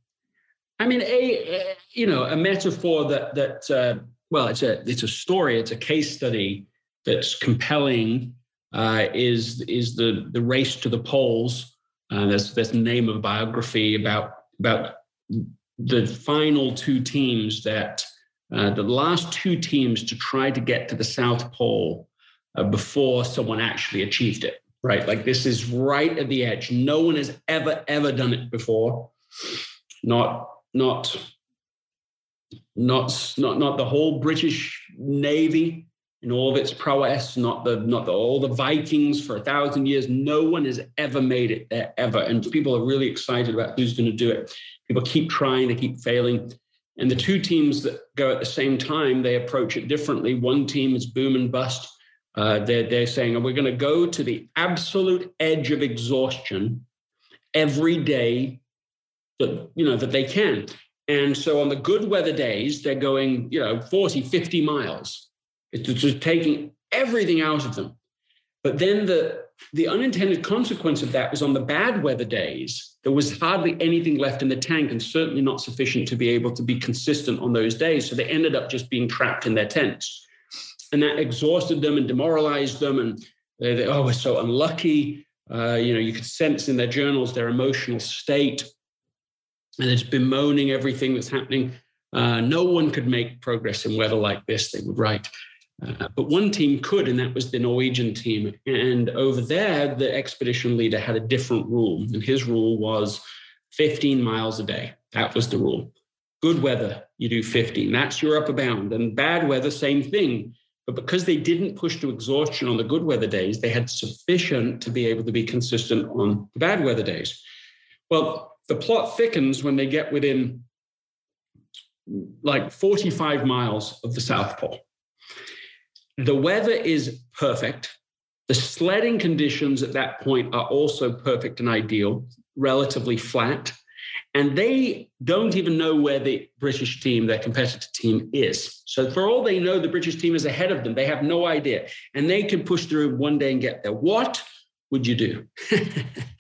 I mean, a, you know a metaphor that that uh, well, it's a it's a story, it's a case study that's compelling. Uh, is is the the race to the poles? Uh, there's there's the name of a biography about about the final two teams that uh, the last two teams to try to get to the South Pole uh, before someone actually achieved it. Right, like this is right at the edge. No one has ever ever done it before. Not not not not not the whole British Navy in all of its prowess, not the not the, all the Vikings for a thousand years. No one has ever made it there ever, and people are really excited about who's going to do it. People keep trying, they keep failing. And the two teams that go at the same time, they approach it differently. One team is boom and bust. Uh, they're, they're saying, we're going to go to the absolute edge of exhaustion every day that, you know, that they can. And so on the good weather days, they're going, you know, 40, 50 miles. It's just taking everything out of them. But then the the unintended consequence of that was on the bad weather days, there was hardly anything left in the tank and certainly not sufficient to be able to be consistent on those days. So they ended up just being trapped in their tents. And that exhausted them and demoralized them. And they, they oh, we're so unlucky. Uh, you know, you could sense in their journals their emotional state. And it's bemoaning everything that's happening. Uh, no one could make progress in weather like this, they would write. But one team could, and that was the Norwegian team. And over there, the expedition leader had a different rule. And his rule was 15 miles a day. That was the rule. Good weather, you do 15. That's your upper bound. And bad weather, same thing. But because they didn't push to exhaustion on the good weather days, they had sufficient to be able to be consistent on the bad weather days. Well, the plot thickens when they get within like 45 miles of the South Pole. The weather is perfect. The sledding conditions at that point are also perfect and ideal, relatively flat. And they don't even know where the British team, their competitor team, is. So, for all they know, the British team is ahead of them. They have no idea. And they can push through one day and get there. What would you do?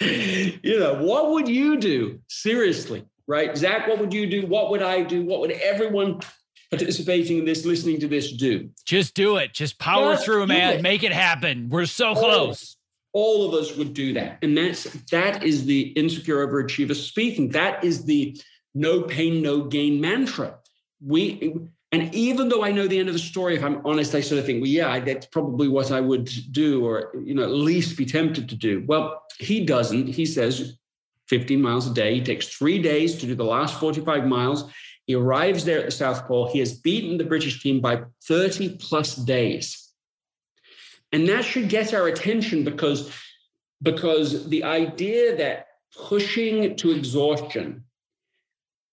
you know, what would you do? Seriously, right? Zach, what would you do? What would I do? What would everyone participating in this, listening to this do. Just do it. Just power Just through, man. It. Make it happen. We're so all close. all of us would do that. And that's that is the insecure overachiever speaking. That is the no pain, no gain mantra. We and even though I know the end of the story, if I'm honest, I sort of think, well, yeah, that's probably what I would do, or you know, at least be tempted to do. Well, he doesn't. He says 15 miles a day. He takes three days to do the last 45 miles. He arrives there at the South Pole. He has beaten the British team by 30 plus days. And that should get our attention because, because the idea that pushing to exhaustion,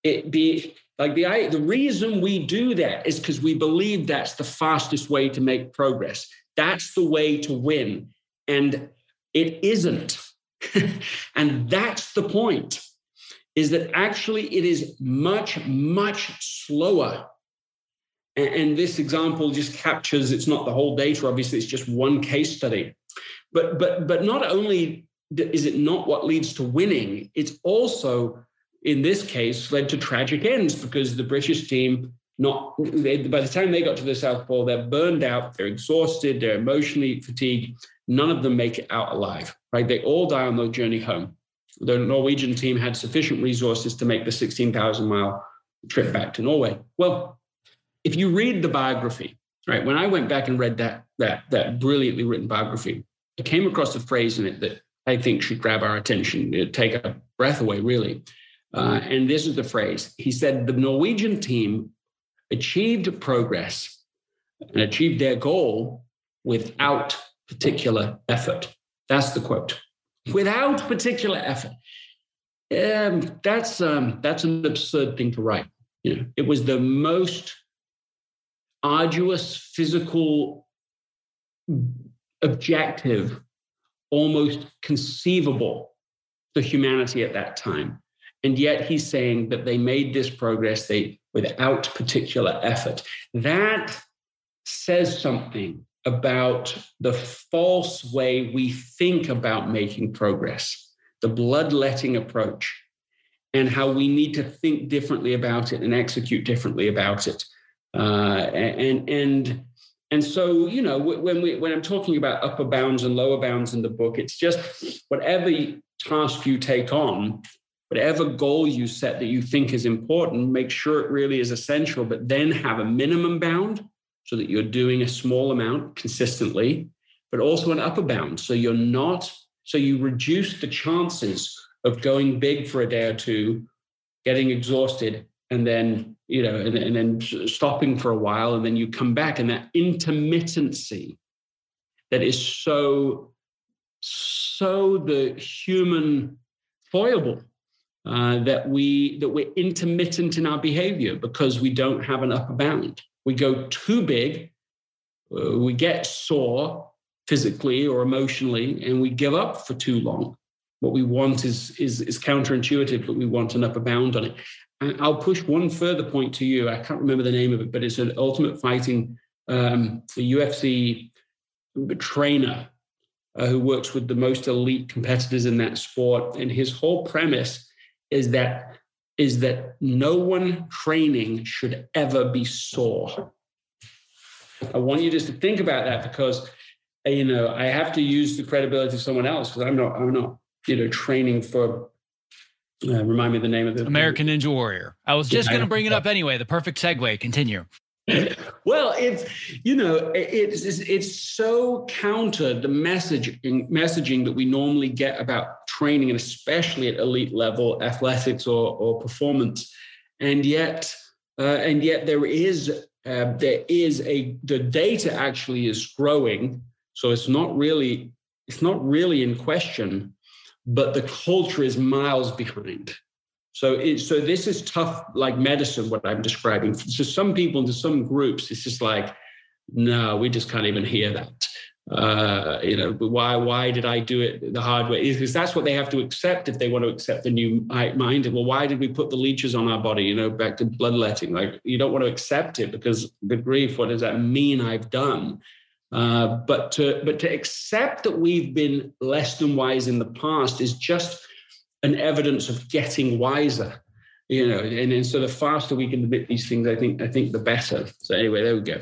it be like the, the reason we do that is because we believe that's the fastest way to make progress. That's the way to win. And it isn't. and that's the point is that actually it is much, much slower. And, this example just captures it's not the whole data, obviously, it's just one case study. But but but not only is it not what leads to winning, it's also in this case led to tragic ends because the British team not they, by the time they got to the South Pole, they're burned out, they're exhausted, they're emotionally fatigued. None of them make it out alive, right? They all die on their journey home the Norwegian team had sufficient resources to make the 16,000 mile trip back to Norway. Well, if you read the biography, right, when I went back and read that that that brilliantly written biography, I came across a phrase in it that I think should grab our attention, It take a breath away, really. Uh, and this is the phrase. He said the Norwegian team achieved progress and achieved their goal without particular effort. That's the quote. Without particular effort. Um, that's um, that's an absurd thing to write. You know, it was the most arduous physical objective, almost conceivable to humanity at that time. And yet he's saying that they made this progress they without particular effort. That says something about the false way we think about making progress, the bloodletting approach, and how we need to think differently about it and execute differently about it. Uh, and and and so you know when we when I'm talking about upper bounds and lower bounds in the book, it's just whatever task you take on, whatever goal you set that you think is important, make sure it really is essential, but then have a minimum bound so that you're doing a small amount consistently, but also an upper bound. So you're not, so you reduce the chances of going big for a day or two, getting exhausted, and then, you know, and, and then stopping for a while, and then you come back. And that intermittency that is so, so the human foible uh, that we that we're intermittent in our behavior because we don't have an upper bound we go too big, uh, we get sore physically or emotionally, and we give up for too long. What we want is, is, is counterintuitive, but we want an upper bound on it. And I'll push one further point to you. I can't remember the name of it, but it's an ultimate fighting um, UFC trainer uh, who works with the most elite competitors in that sport. And his whole premise is that is that no one training should ever be sore. I want you just to think about that because you know I have to use the credibility of someone else because I'm not I'm not you know training for uh, remind me the name of the American Ninja Warrior. I was just going to bring it up anyway. The perfect segue. Continue. well, it's you know it's, it's so counter the messaging messaging that we normally get about training and especially at elite level athletics or or performance, and yet uh, and yet there is uh, there is a the data actually is growing, so it's not really it's not really in question, but the culture is miles behind. So, it, so this is tough, like medicine. What I'm describing to some people, to some groups, it's just like, no, we just can't even hear that. Uh, you know, why? Why did I do it the hard way? Because that's what they have to accept if they want to accept the new mind. Well, why did we put the leeches on our body? You know, back to bloodletting. Like you don't want to accept it because the grief. What does that mean? I've done. Uh, but to but to accept that we've been less than wise in the past is just an evidence of getting wiser you know and, and so the faster we can admit these things i think i think the better. So anyway there we go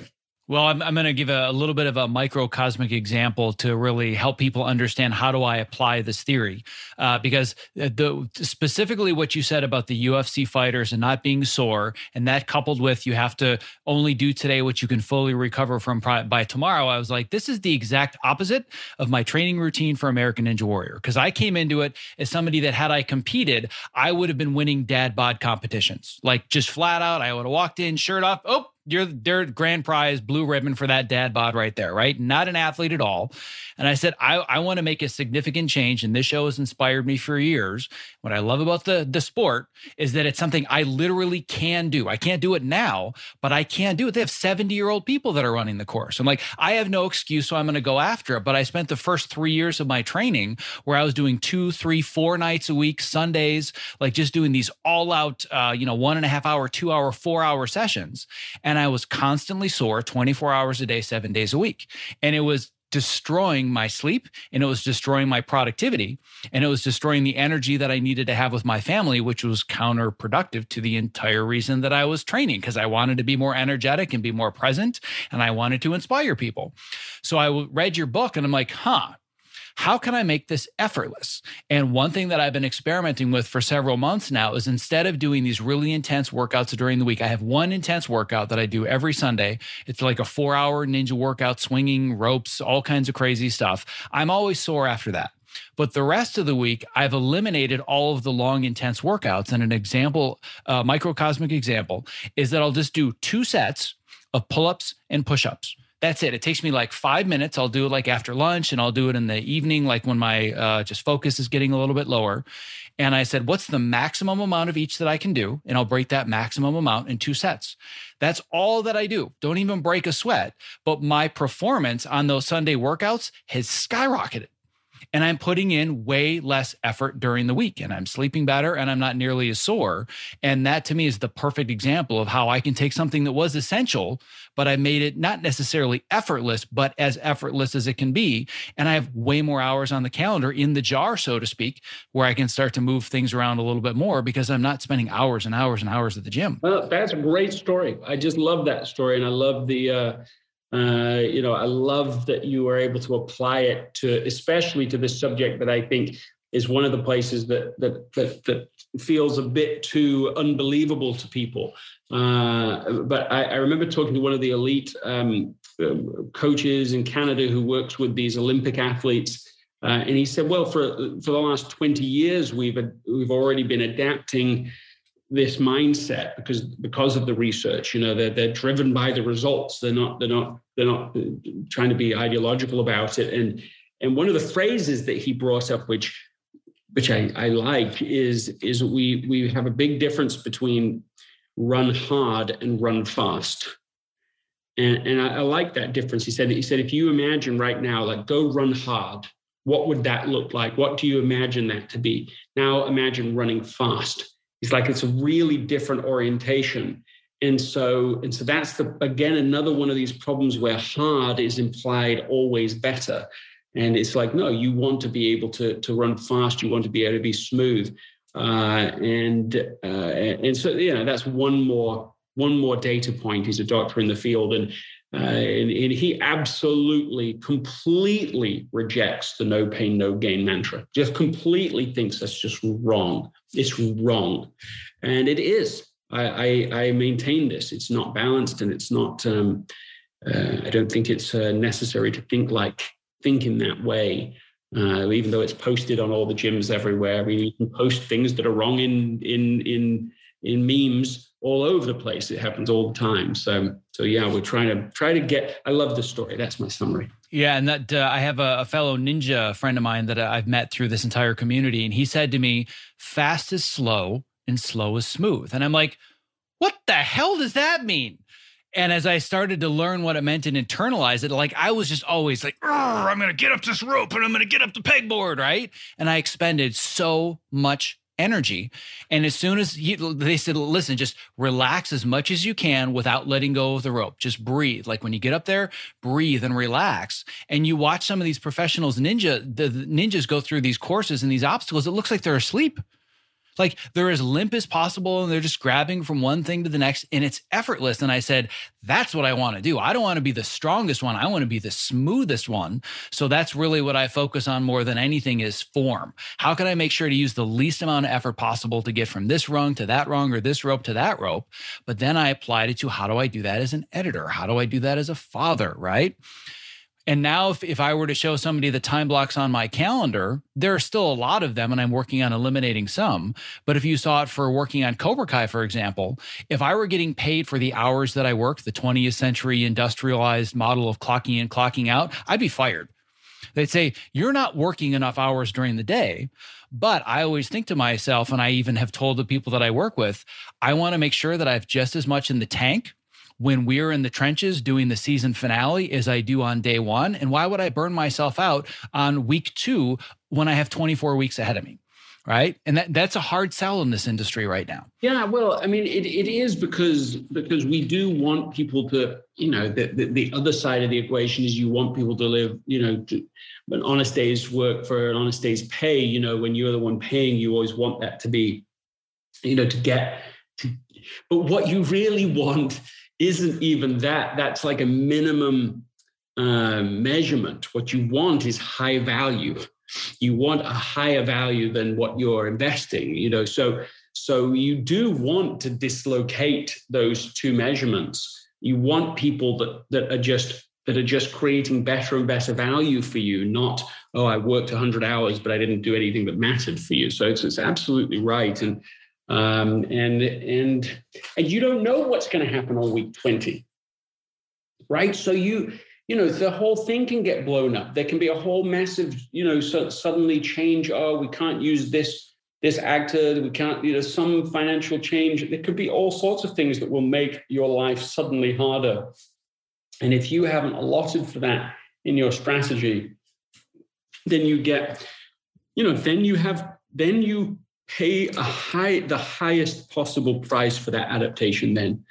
well, I'm, I'm going to give a, a, little bit of a microcosmic example to really help people understand how do I apply this theory, uh, because uh, the specifically what you said about the UFC fighters and not being sore, and that coupled with you have to only do today what you can fully recover from by tomorrow. I was like, this is the exact opposite of my training routine for American Ninja Warrior, because I came into it as somebody that had I competed, I would have been winning dad bod competitions, like just flat out. I would have walked in, shirt off, oh you're their grand prize blue ribbon for that dad bod right there, right? Not an athlete at all. And I said, I, I want to make a significant change. And this show has inspired me for years. What I love about the, the sport is that it's something I literally can do. I can't do it now, but I can do it. They have 70 year old people that are running the course. I'm like, I have no excuse, so I'm going to go after it. But I spent the first three years of my training where I was doing two, three, four nights a week, Sundays, like just doing these all out, uh, you know, one and a half hour, two hour, four hour sessions. And I was constantly sore 24 hours a day, seven days a week. And it was destroying my sleep and it was destroying my productivity and it was destroying the energy that I needed to have with my family, which was counterproductive to the entire reason that I was training because I wanted to be more energetic and be more present and I wanted to inspire people. So I read your book and I'm like, huh, how can I make this effortless? And one thing that I've been experimenting with for several months now is instead of doing these really intense workouts during the week, I have one intense workout that I do every Sunday. It's like a four hour ninja workout, swinging ropes, all kinds of crazy stuff. I'm always sore after that. But the rest of the week, I've eliminated all of the long, intense workouts. And an example, a microcosmic example, is that I'll just do two sets of pull ups and push ups That's it. It takes me like five minutes. I'll do it like after lunch and I'll do it in the evening, like when my uh, just focus is getting a little bit lower. And I said, what's the maximum amount of each that I can do? And I'll break that maximum amount in two sets. That's all that I do. Don't even break a sweat. But my performance on those Sunday workouts has skyrocketed and I'm putting in way less effort during the week and I'm sleeping better and I'm not nearly as sore. And that to me is the perfect example of how I can take something that was essential, but I made it not necessarily effortless, but as effortless as it can be. And I have way more hours on the calendar in the jar, so to speak, where I can start to move things around a little bit more because I'm not spending hours and hours and hours at the gym. Well, that's a great story. I just love that story. And I love the, uh, uh, you know, I love that you were able to apply it to, especially to this subject that I think is one of the places that that that, that feels a bit too unbelievable to people. Uh, but I, I, remember talking to one of the elite um, um, coaches in Canada who works with these Olympic athletes. Uh, and he said, "Well, for for the last twenty years, we've we've already been adapting this mindset because because of the research you know they're, they're driven by the results. They're not they're not they're not uh, trying to be ideological about it. And and one of the phrases that he brought up which which I, I like is is we we have a big difference between run hard and run fast. And and I, I like that difference. He said he said if you imagine right now like go run hard what would that look like? What do you imagine that to be? Now imagine running fast He's like, it's a really different orientation. And so, and so that's the again another one of these problems where hard is implied always better. And it's like, no, you want to be able to, to run fast, you want to be able to be smooth. Uh, and uh, and so you know that's one more one more data point. He's a doctor in the field, and uh, and, and, he absolutely, completely rejects the no pain, no gain mantra. Just completely thinks that's just wrong. It's wrong. And it is. I, I, I maintain this. It's not balanced and it's not, um, uh, I don't think it's uh, necessary to think like, think in that way. Uh, even though it's posted on all the gyms everywhere, I mean, you can post things that are wrong in in in in memes all over the place. It happens all the time. So, so yeah, we're trying to try to get. I love the story. That's my summary. Yeah, and that uh, I have a, a, fellow ninja friend of mine that I've met through this entire community, and he said to me, "Fast is slow, and slow is smooth." And I'm like, "What the hell does that mean?" And as I started to learn what it meant and internalize it, like I was just always like, I'm going to get up this rope and I'm going to get up the pegboard, right? And I expended so much energy. And as soon as he, they said, listen, just relax as much as you can without letting go of the rope. Just breathe. Like when you get up there, breathe and relax. And you watch some of these professionals ninja, the, the ninjas go through these courses and these obstacles. It looks like they're asleep. Like they're as limp as possible and they're just grabbing from one thing to the next and it's effortless. And I said, that's what I want to do. I don't want to be the strongest one. I want to be the smoothest one. So that's really what I focus on more than anything is form. How can I make sure to use the least amount of effort possible to get from this rung to that rung or this rope to that rope? But then I applied it to how do I do that as an editor? How do I do that as a father? Right. And now, if, if I were to show somebody the time blocks on my calendar, there are still a lot of them, and I'm working on eliminating some. But if you saw it for working on Cobra Kai, for example, if I were getting paid for the hours that I work, the 20th century industrialized model of clocking in, clocking out, I'd be fired. They'd say, You're not working enough hours during the day. But I always think to myself, and I even have told the people that I work with, I want to make sure that I have just as much in the tank when we're in the trenches doing the season finale as I do on day one? And why would I burn myself out on week two when I have 24 weeks ahead of me? Right. And that, that's a hard sell in this industry right now. Yeah. Well, I mean, it, it is because because we do want people to, you know, the, the, the other side of the equation is you want people to live, you know, to, an honest day's work for an honest day's pay. You know, when you're the one paying, you always want that to be, you know, to get to, but what you really want isn't even that. That's like a minimum uh, measurement. What you want is high value. You want a higher value than what you're investing. You know, so so you do want to dislocate those two measurements. You want people that that are just that are just creating better and better value for you, not oh I worked 100 hours but I didn't do anything that mattered for you. So it's, it's absolutely right and um, and and and you don't know what's going to happen on week 20 right so you you know, the whole thing can get blown up. There can be a whole massive, you know, so suddenly change. Oh, we can't use this this actor, we can't, you know, some financial change. There could be all sorts of things that will make your life suddenly harder. And if you haven't allotted for that in your strategy, then you get, you know, then you have, then you pay a high, the highest possible price for that adaptation then.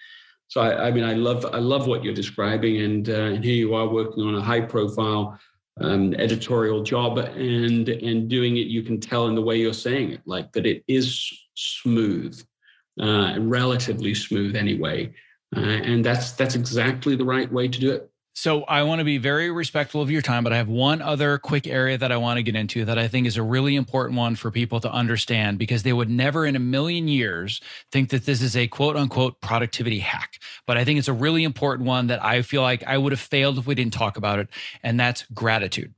So I, I mean, I love, I love what you're describing, and, uh, and here you are working on a high-profile um, editorial job and and doing it you can tell in the way you're saying it like that it is smooth uh, relatively smooth anyway uh, and that's that's exactly the right way to do it so I want to be very respectful of your time, but I have one other quick area that I want to get into that I think is a really important one for people to understand because they would never in a million years think that this is a quote unquote productivity hack. But I think it's a really important one that I feel like I would have failed if we didn't talk about it. And that's gratitude.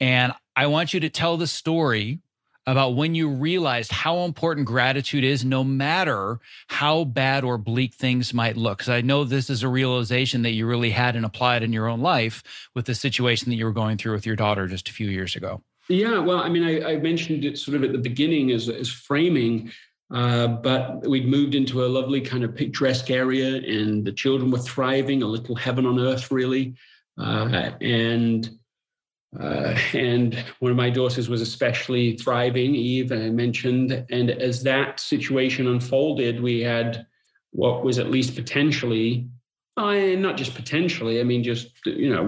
And I want you to tell the story about when you realized how important gratitude is, no matter how bad or bleak things might look. Because I know this is a realization that you really had and applied in your own life with the situation that you were going through with your daughter just a few years ago. Yeah, well, I mean, I, I mentioned it sort of at the beginning as, as framing. Uh, but we'd moved into a lovely kind of picturesque area, and the children were thriving, a little heaven on earth, really. Uh, and uh, and one of my daughters was especially thriving, Eve, I mentioned. And as that situation unfolded, we had what was at least potentially, uh, not just potentially, I mean, just, you know,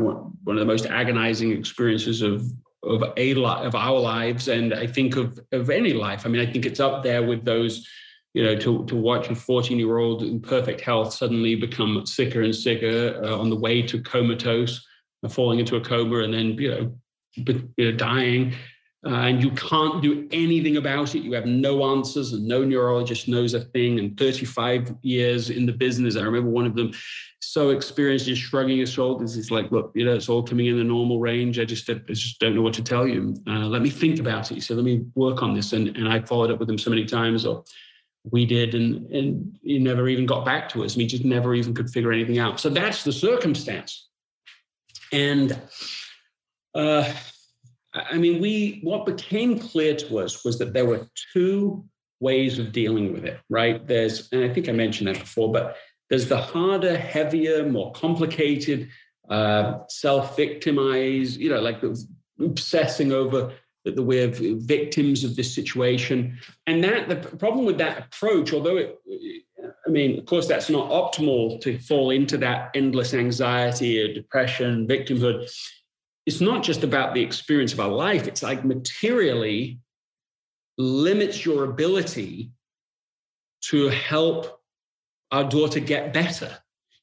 one of the most agonizing experiences of of a lot of our lives and I think of of any life. I mean, I think it's up there with those, you know, to to watch a 14 year old in perfect health suddenly become sicker and sicker uh, on the way to comatose falling into a coma and then you know, you know dying. Uh, and you can't do anything about it. You have no answers, and no neurologist knows a thing. And 35 years in the business, I remember one of them so experienced, just shrugging his shoulders. He's like, "Look, you know, it's all coming in the normal range. I just, I just don't know what to tell you. Uh, let me think about it." He said, "Let me work on this." And and I followed up with him so many times, or we did, and and he never even got back to us. And he just never even could figure anything out. So that's the circumstance. And uh, I mean, we what became clear to us was that there were two ways of dealing with it, right? There's, and I think I mentioned that before, but there's the harder, heavier, more complicated, uh, self-victimize, you know, like obsessing over that we're victims of this situation. And that the problem with that approach, although it, I mean, of course, that's not optimal to fall into that endless anxiety or depression, victimhood. It's not just about the experience of our life, it's like materially limits your ability to help our daughter get better.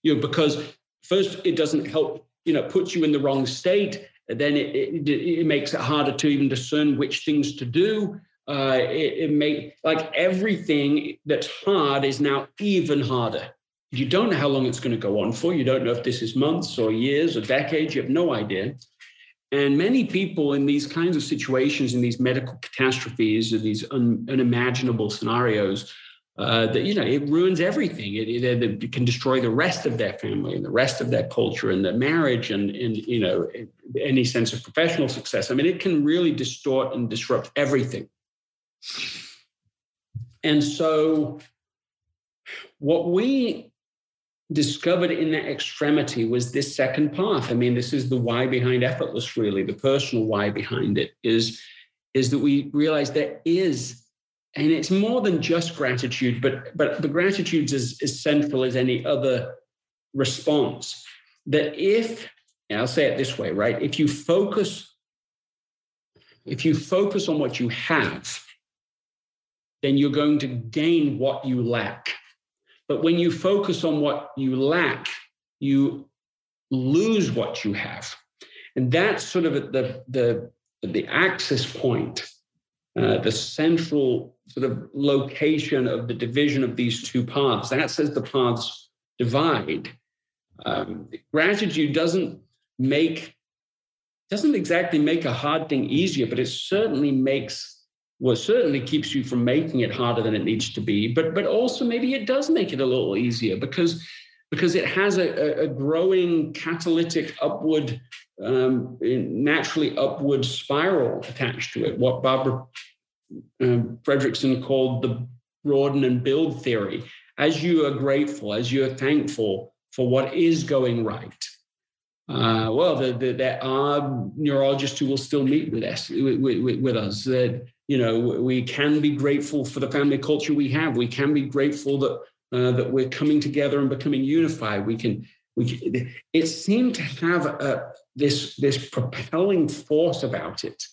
You know, because first it doesn't help, you know, puts you in the wrong state. Then it, it, it makes it harder to even discern which things to do uh, it, it may like everything that's hard is now even harder. You don't know how long it's going to go on for. You don't know if this is months or years or decades. You have no idea. And many people in these kinds of situations, in these medical catastrophes, or these un, unimaginable scenarios, uh, that you know it ruins everything. It, it, it, can destroy the rest of their family and the rest of their culture and their marriage and, and you know any sense of professional success. I mean, it can really distort and disrupt everything. And so, what we discovered in that extremity was this second path. I mean, this is the why behind effortless, really, the personal why behind it is, is that we realize there is, and it's more than just gratitude, but but the gratitude is as central as any other response. That if, I'll say it this way, right? If you focus, if you focus on what you have, then you're going to gain what you lack. But when you focus on what you lack, you lose what you have. And that's sort of the, the, the axis point, uh, the central sort of location of the division of these two paths. That says the paths divide. Um, gratitude doesn't make doesn't exactly make a hard thing easier, but it certainly makes well, certainly keeps you from making it harder than it needs to be, but but also maybe it does make it a little easier because because it has a, a growing catalytic upward, um, naturally upward spiral attached to it. What Barbara um, Fredrickson called the broaden and build theory. As you are grateful, as you are thankful for what is going right, uh, well, the, the, there are neurologists who will still meet with us. With, with, with, us. That you know, we can be grateful for the family culture we have. We can be grateful that uh, that we're coming together and becoming unified. We can. We it seemed to have a, this this propelling force about it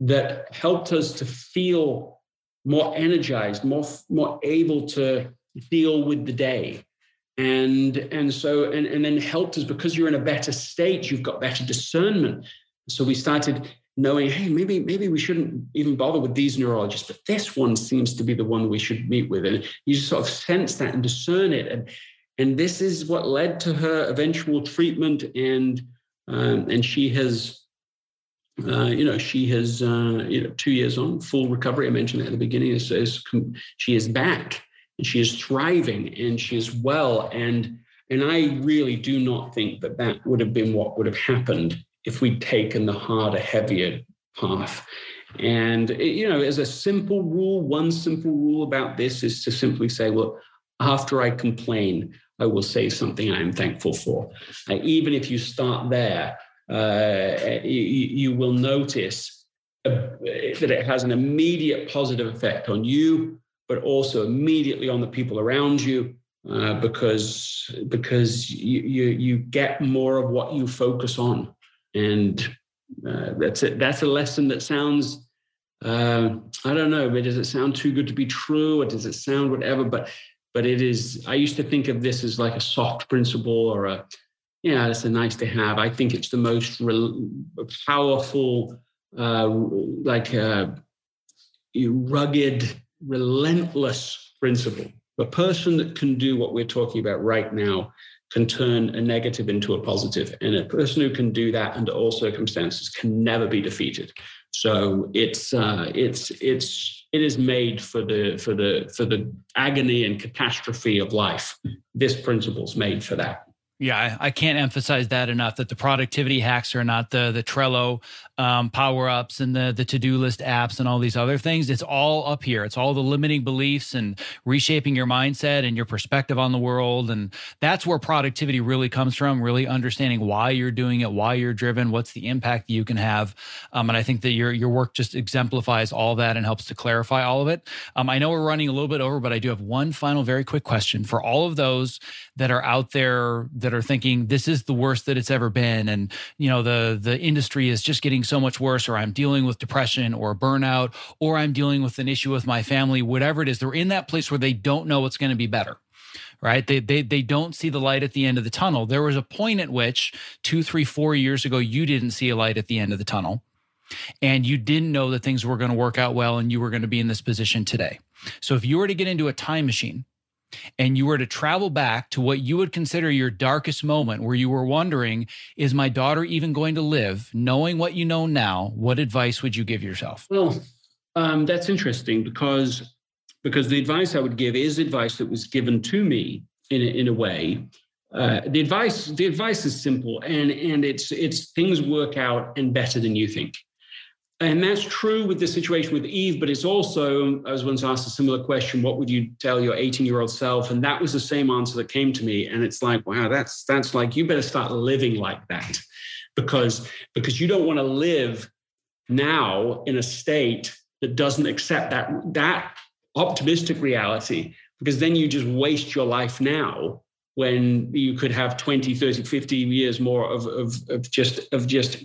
that helped us to feel more energized, more more able to deal with the day and and so and, and then helped us because you're in a better state you've got better discernment so we started knowing hey maybe maybe we shouldn't even bother with these neurologists but this one seems to be the one we should meet with. And you sort of sense that and discern it. And and this is what led to her eventual treatment. And um, and she has uh, you know she has uh, you know two years on full recovery. I mentioned that at the beginning. Is, is she is back and she is thriving and she is well. And and i really do not think that that would have been what would have happened if we'd taken the harder heavier path. And you know as a simple rule one simple rule about this is to simply say well after i complain i will say something i'm thankful for. Uh, even if you start there uh, you, you will notice that it has an immediate positive effect on you but also immediately on the people around you uh, because because you, you, you get more of what you focus on and uh, that's it. That's a lesson that sounds uh, I don't know but does it sound too good to be true or does it sound whatever? But but it is I used to think of this as like a soft principle or a yeah it's a nice to have. I think it's the most re- powerful uh, like uh, rugged relentless principle. A person that can do what we're talking about right now can turn a negative into a positive, and a person who can do that under all circumstances can never be defeated. So it's uh, it's it's it is made for the for the for the agony and catastrophe of life. This principle is made for that. Yeah, I, can't emphasize that enough. That the productivity hacks are not the the Trello um, power ups and the the to do list apps and all these other things. It's all up here. It's all the limiting beliefs and reshaping your mindset and your perspective on the world. And that's where productivity really comes from. Really understanding why you're doing it, why you're driven, what's the impact you can have. Um, and I think that your your work just exemplifies all that and helps to clarify all of it. Um, I know we're running a little bit over, but I do have one final very quick question for all of those that are out there that are thinking this is the worst that it's ever been, and you know the the industry is just getting so much worse, or I'm dealing with depression or burnout, or I'm dealing with an issue with my family, whatever it is, they're in that place where they don't know what's going to be better right? They, they they don't see the light at the end of the tunnel. There was a point at which two, three, four years ago, you didn't see a light at the end of the tunnel, and you didn't know that things were going to work out well, and you were going to be in this position today. So if you were to get into a time machine and you were to travel back to what you would consider your darkest moment where you were wondering, is my daughter even going to live? Knowing what you know now, what advice would you give yourself? Well, um, that's interesting because because the advice I would give is advice that was given to me in a, in a way. Uh, the advice the advice is simple and and it's it's things work out and better than you think. And that's true with the situation with Eve, but it's also, I was once asked a similar question, what would you tell your 18 year old self? And that was the same answer that came to me. And it's like, wow, that's that's like you better start living like that. Because because you don't want to live now in a state that doesn't accept that that optimistic reality, because then you just waste your life now when you could have 20, 30, 50 years more of, of, of just of just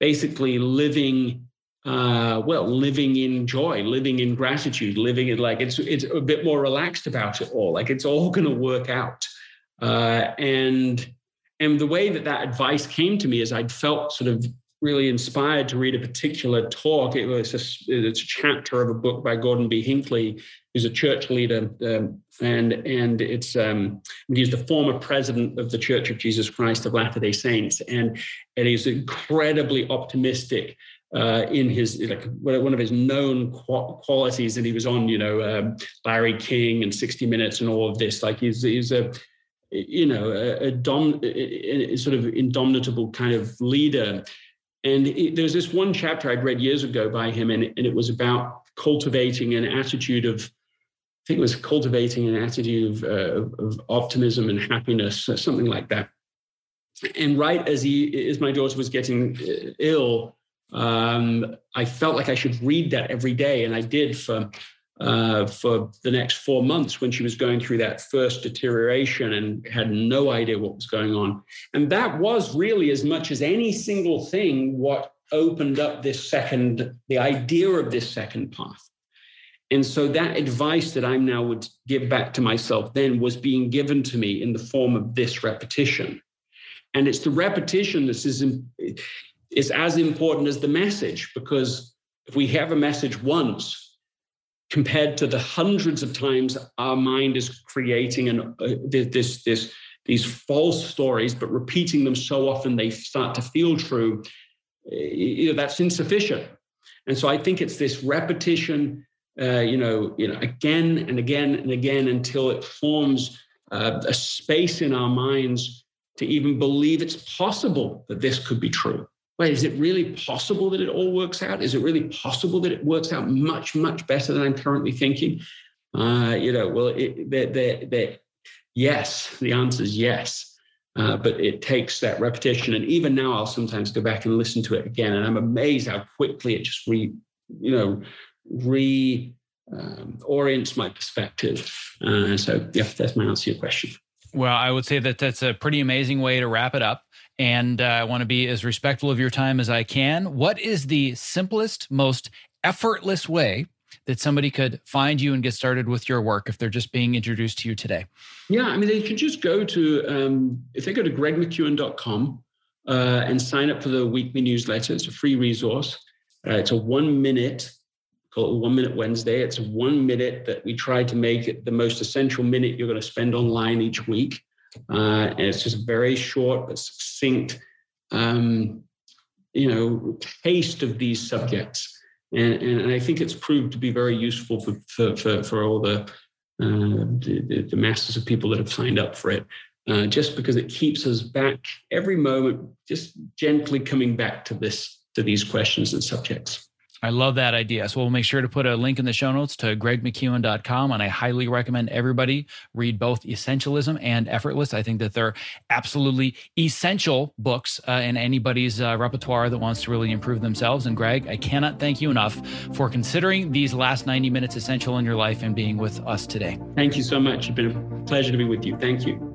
basically living uh, well, living in joy, living in gratitude, living in like it's it's a bit more relaxed about it all. Like it's all going to work out. Uh, and and the way that that advice came to me is I'd felt sort of really inspired to read a particular talk. It was a, it's a chapter of a book by Gordon B. Hinckley, who's a church leader, um, and and it's um, he's the former president of the Church of Jesus Christ of Latter Day Saints, and and he's incredibly optimistic uh, in his like one of his known qualities, and he was on you know um, Larry King and 60 Minutes and all of this. Like he's he's a you know, a, a, dom, a, a sort of indomitable kind of leader. And it, there's this one chapter I'd read years ago by him, and, and it was about cultivating an attitude of, I think it was cultivating an attitude of, uh, of optimism and happiness, something like that. And right as he, as my daughter was getting uh, ill, um, I felt like I should read that every day, and I did for uh, for the next four months when she was going through that first deterioration and had no idea what was going on. And that was really, as much as any single thing, what opened up this second, the idea of this second path. And so that advice that I'm now would give back to myself then was being given to me in the form of this repetition. And it's the repetition that is, is as important as the message, because if we have a message once, compared to the hundreds of times our mind is creating an, uh, this, this, these false stories, but repeating them so often they start to feel true, you know, that's insufficient. And so I think it's this repetition, uh, you know, you know, again and again and again until it forms uh, a space in our minds to even believe it's possible that this could be true wait, is it really possible that it all works out? Is it really possible that it works out much, much better than I'm currently thinking? Uh, you know, well, it, they're, they're, they're, yes, the answer is yes. Uh, but it takes that repetition. And even now, I'll sometimes go back and listen to it again. And I'm amazed how quickly it just re, you know, re um, orients my perspective. Uh, so, yeah, that's my answer to your question. Well, I would say that that's a pretty amazing way to wrap it up and uh, I want to be as respectful of your time as I can. What is the simplest, most effortless way that somebody could find you and get started with your work if they're just being introduced to you today? Yeah, I mean, they could just go to, um, if they go to gregmckeown.com uh, and sign up for the weekly newsletter, it's a free resource. Uh, it's a one minute, called One Minute Wednesday. It's a one minute that we try to make it the most essential minute you're going to spend online each week. Uh, and it's just a very short but succinct, um, you know, taste of these subjects. And, and, I think it's proved to be very useful for, for, for, for all the, uh, the, the, masses of people that have signed up for it. Uh, just because it keeps us back every moment, just gently coming back to this to these questions and subjects. I love that idea. So we'll make sure to put a link in the show notes to gregmckeown.com. And I highly recommend everybody read both Essentialism and Effortless. I think that they're absolutely essential books uh, in anybody's uh, repertoire that wants to really improve themselves. And Greg, I cannot thank you enough for considering these last 90 minutes essential in your life and being with us today. Thank you so much. It's been a pleasure to be with you. Thank you.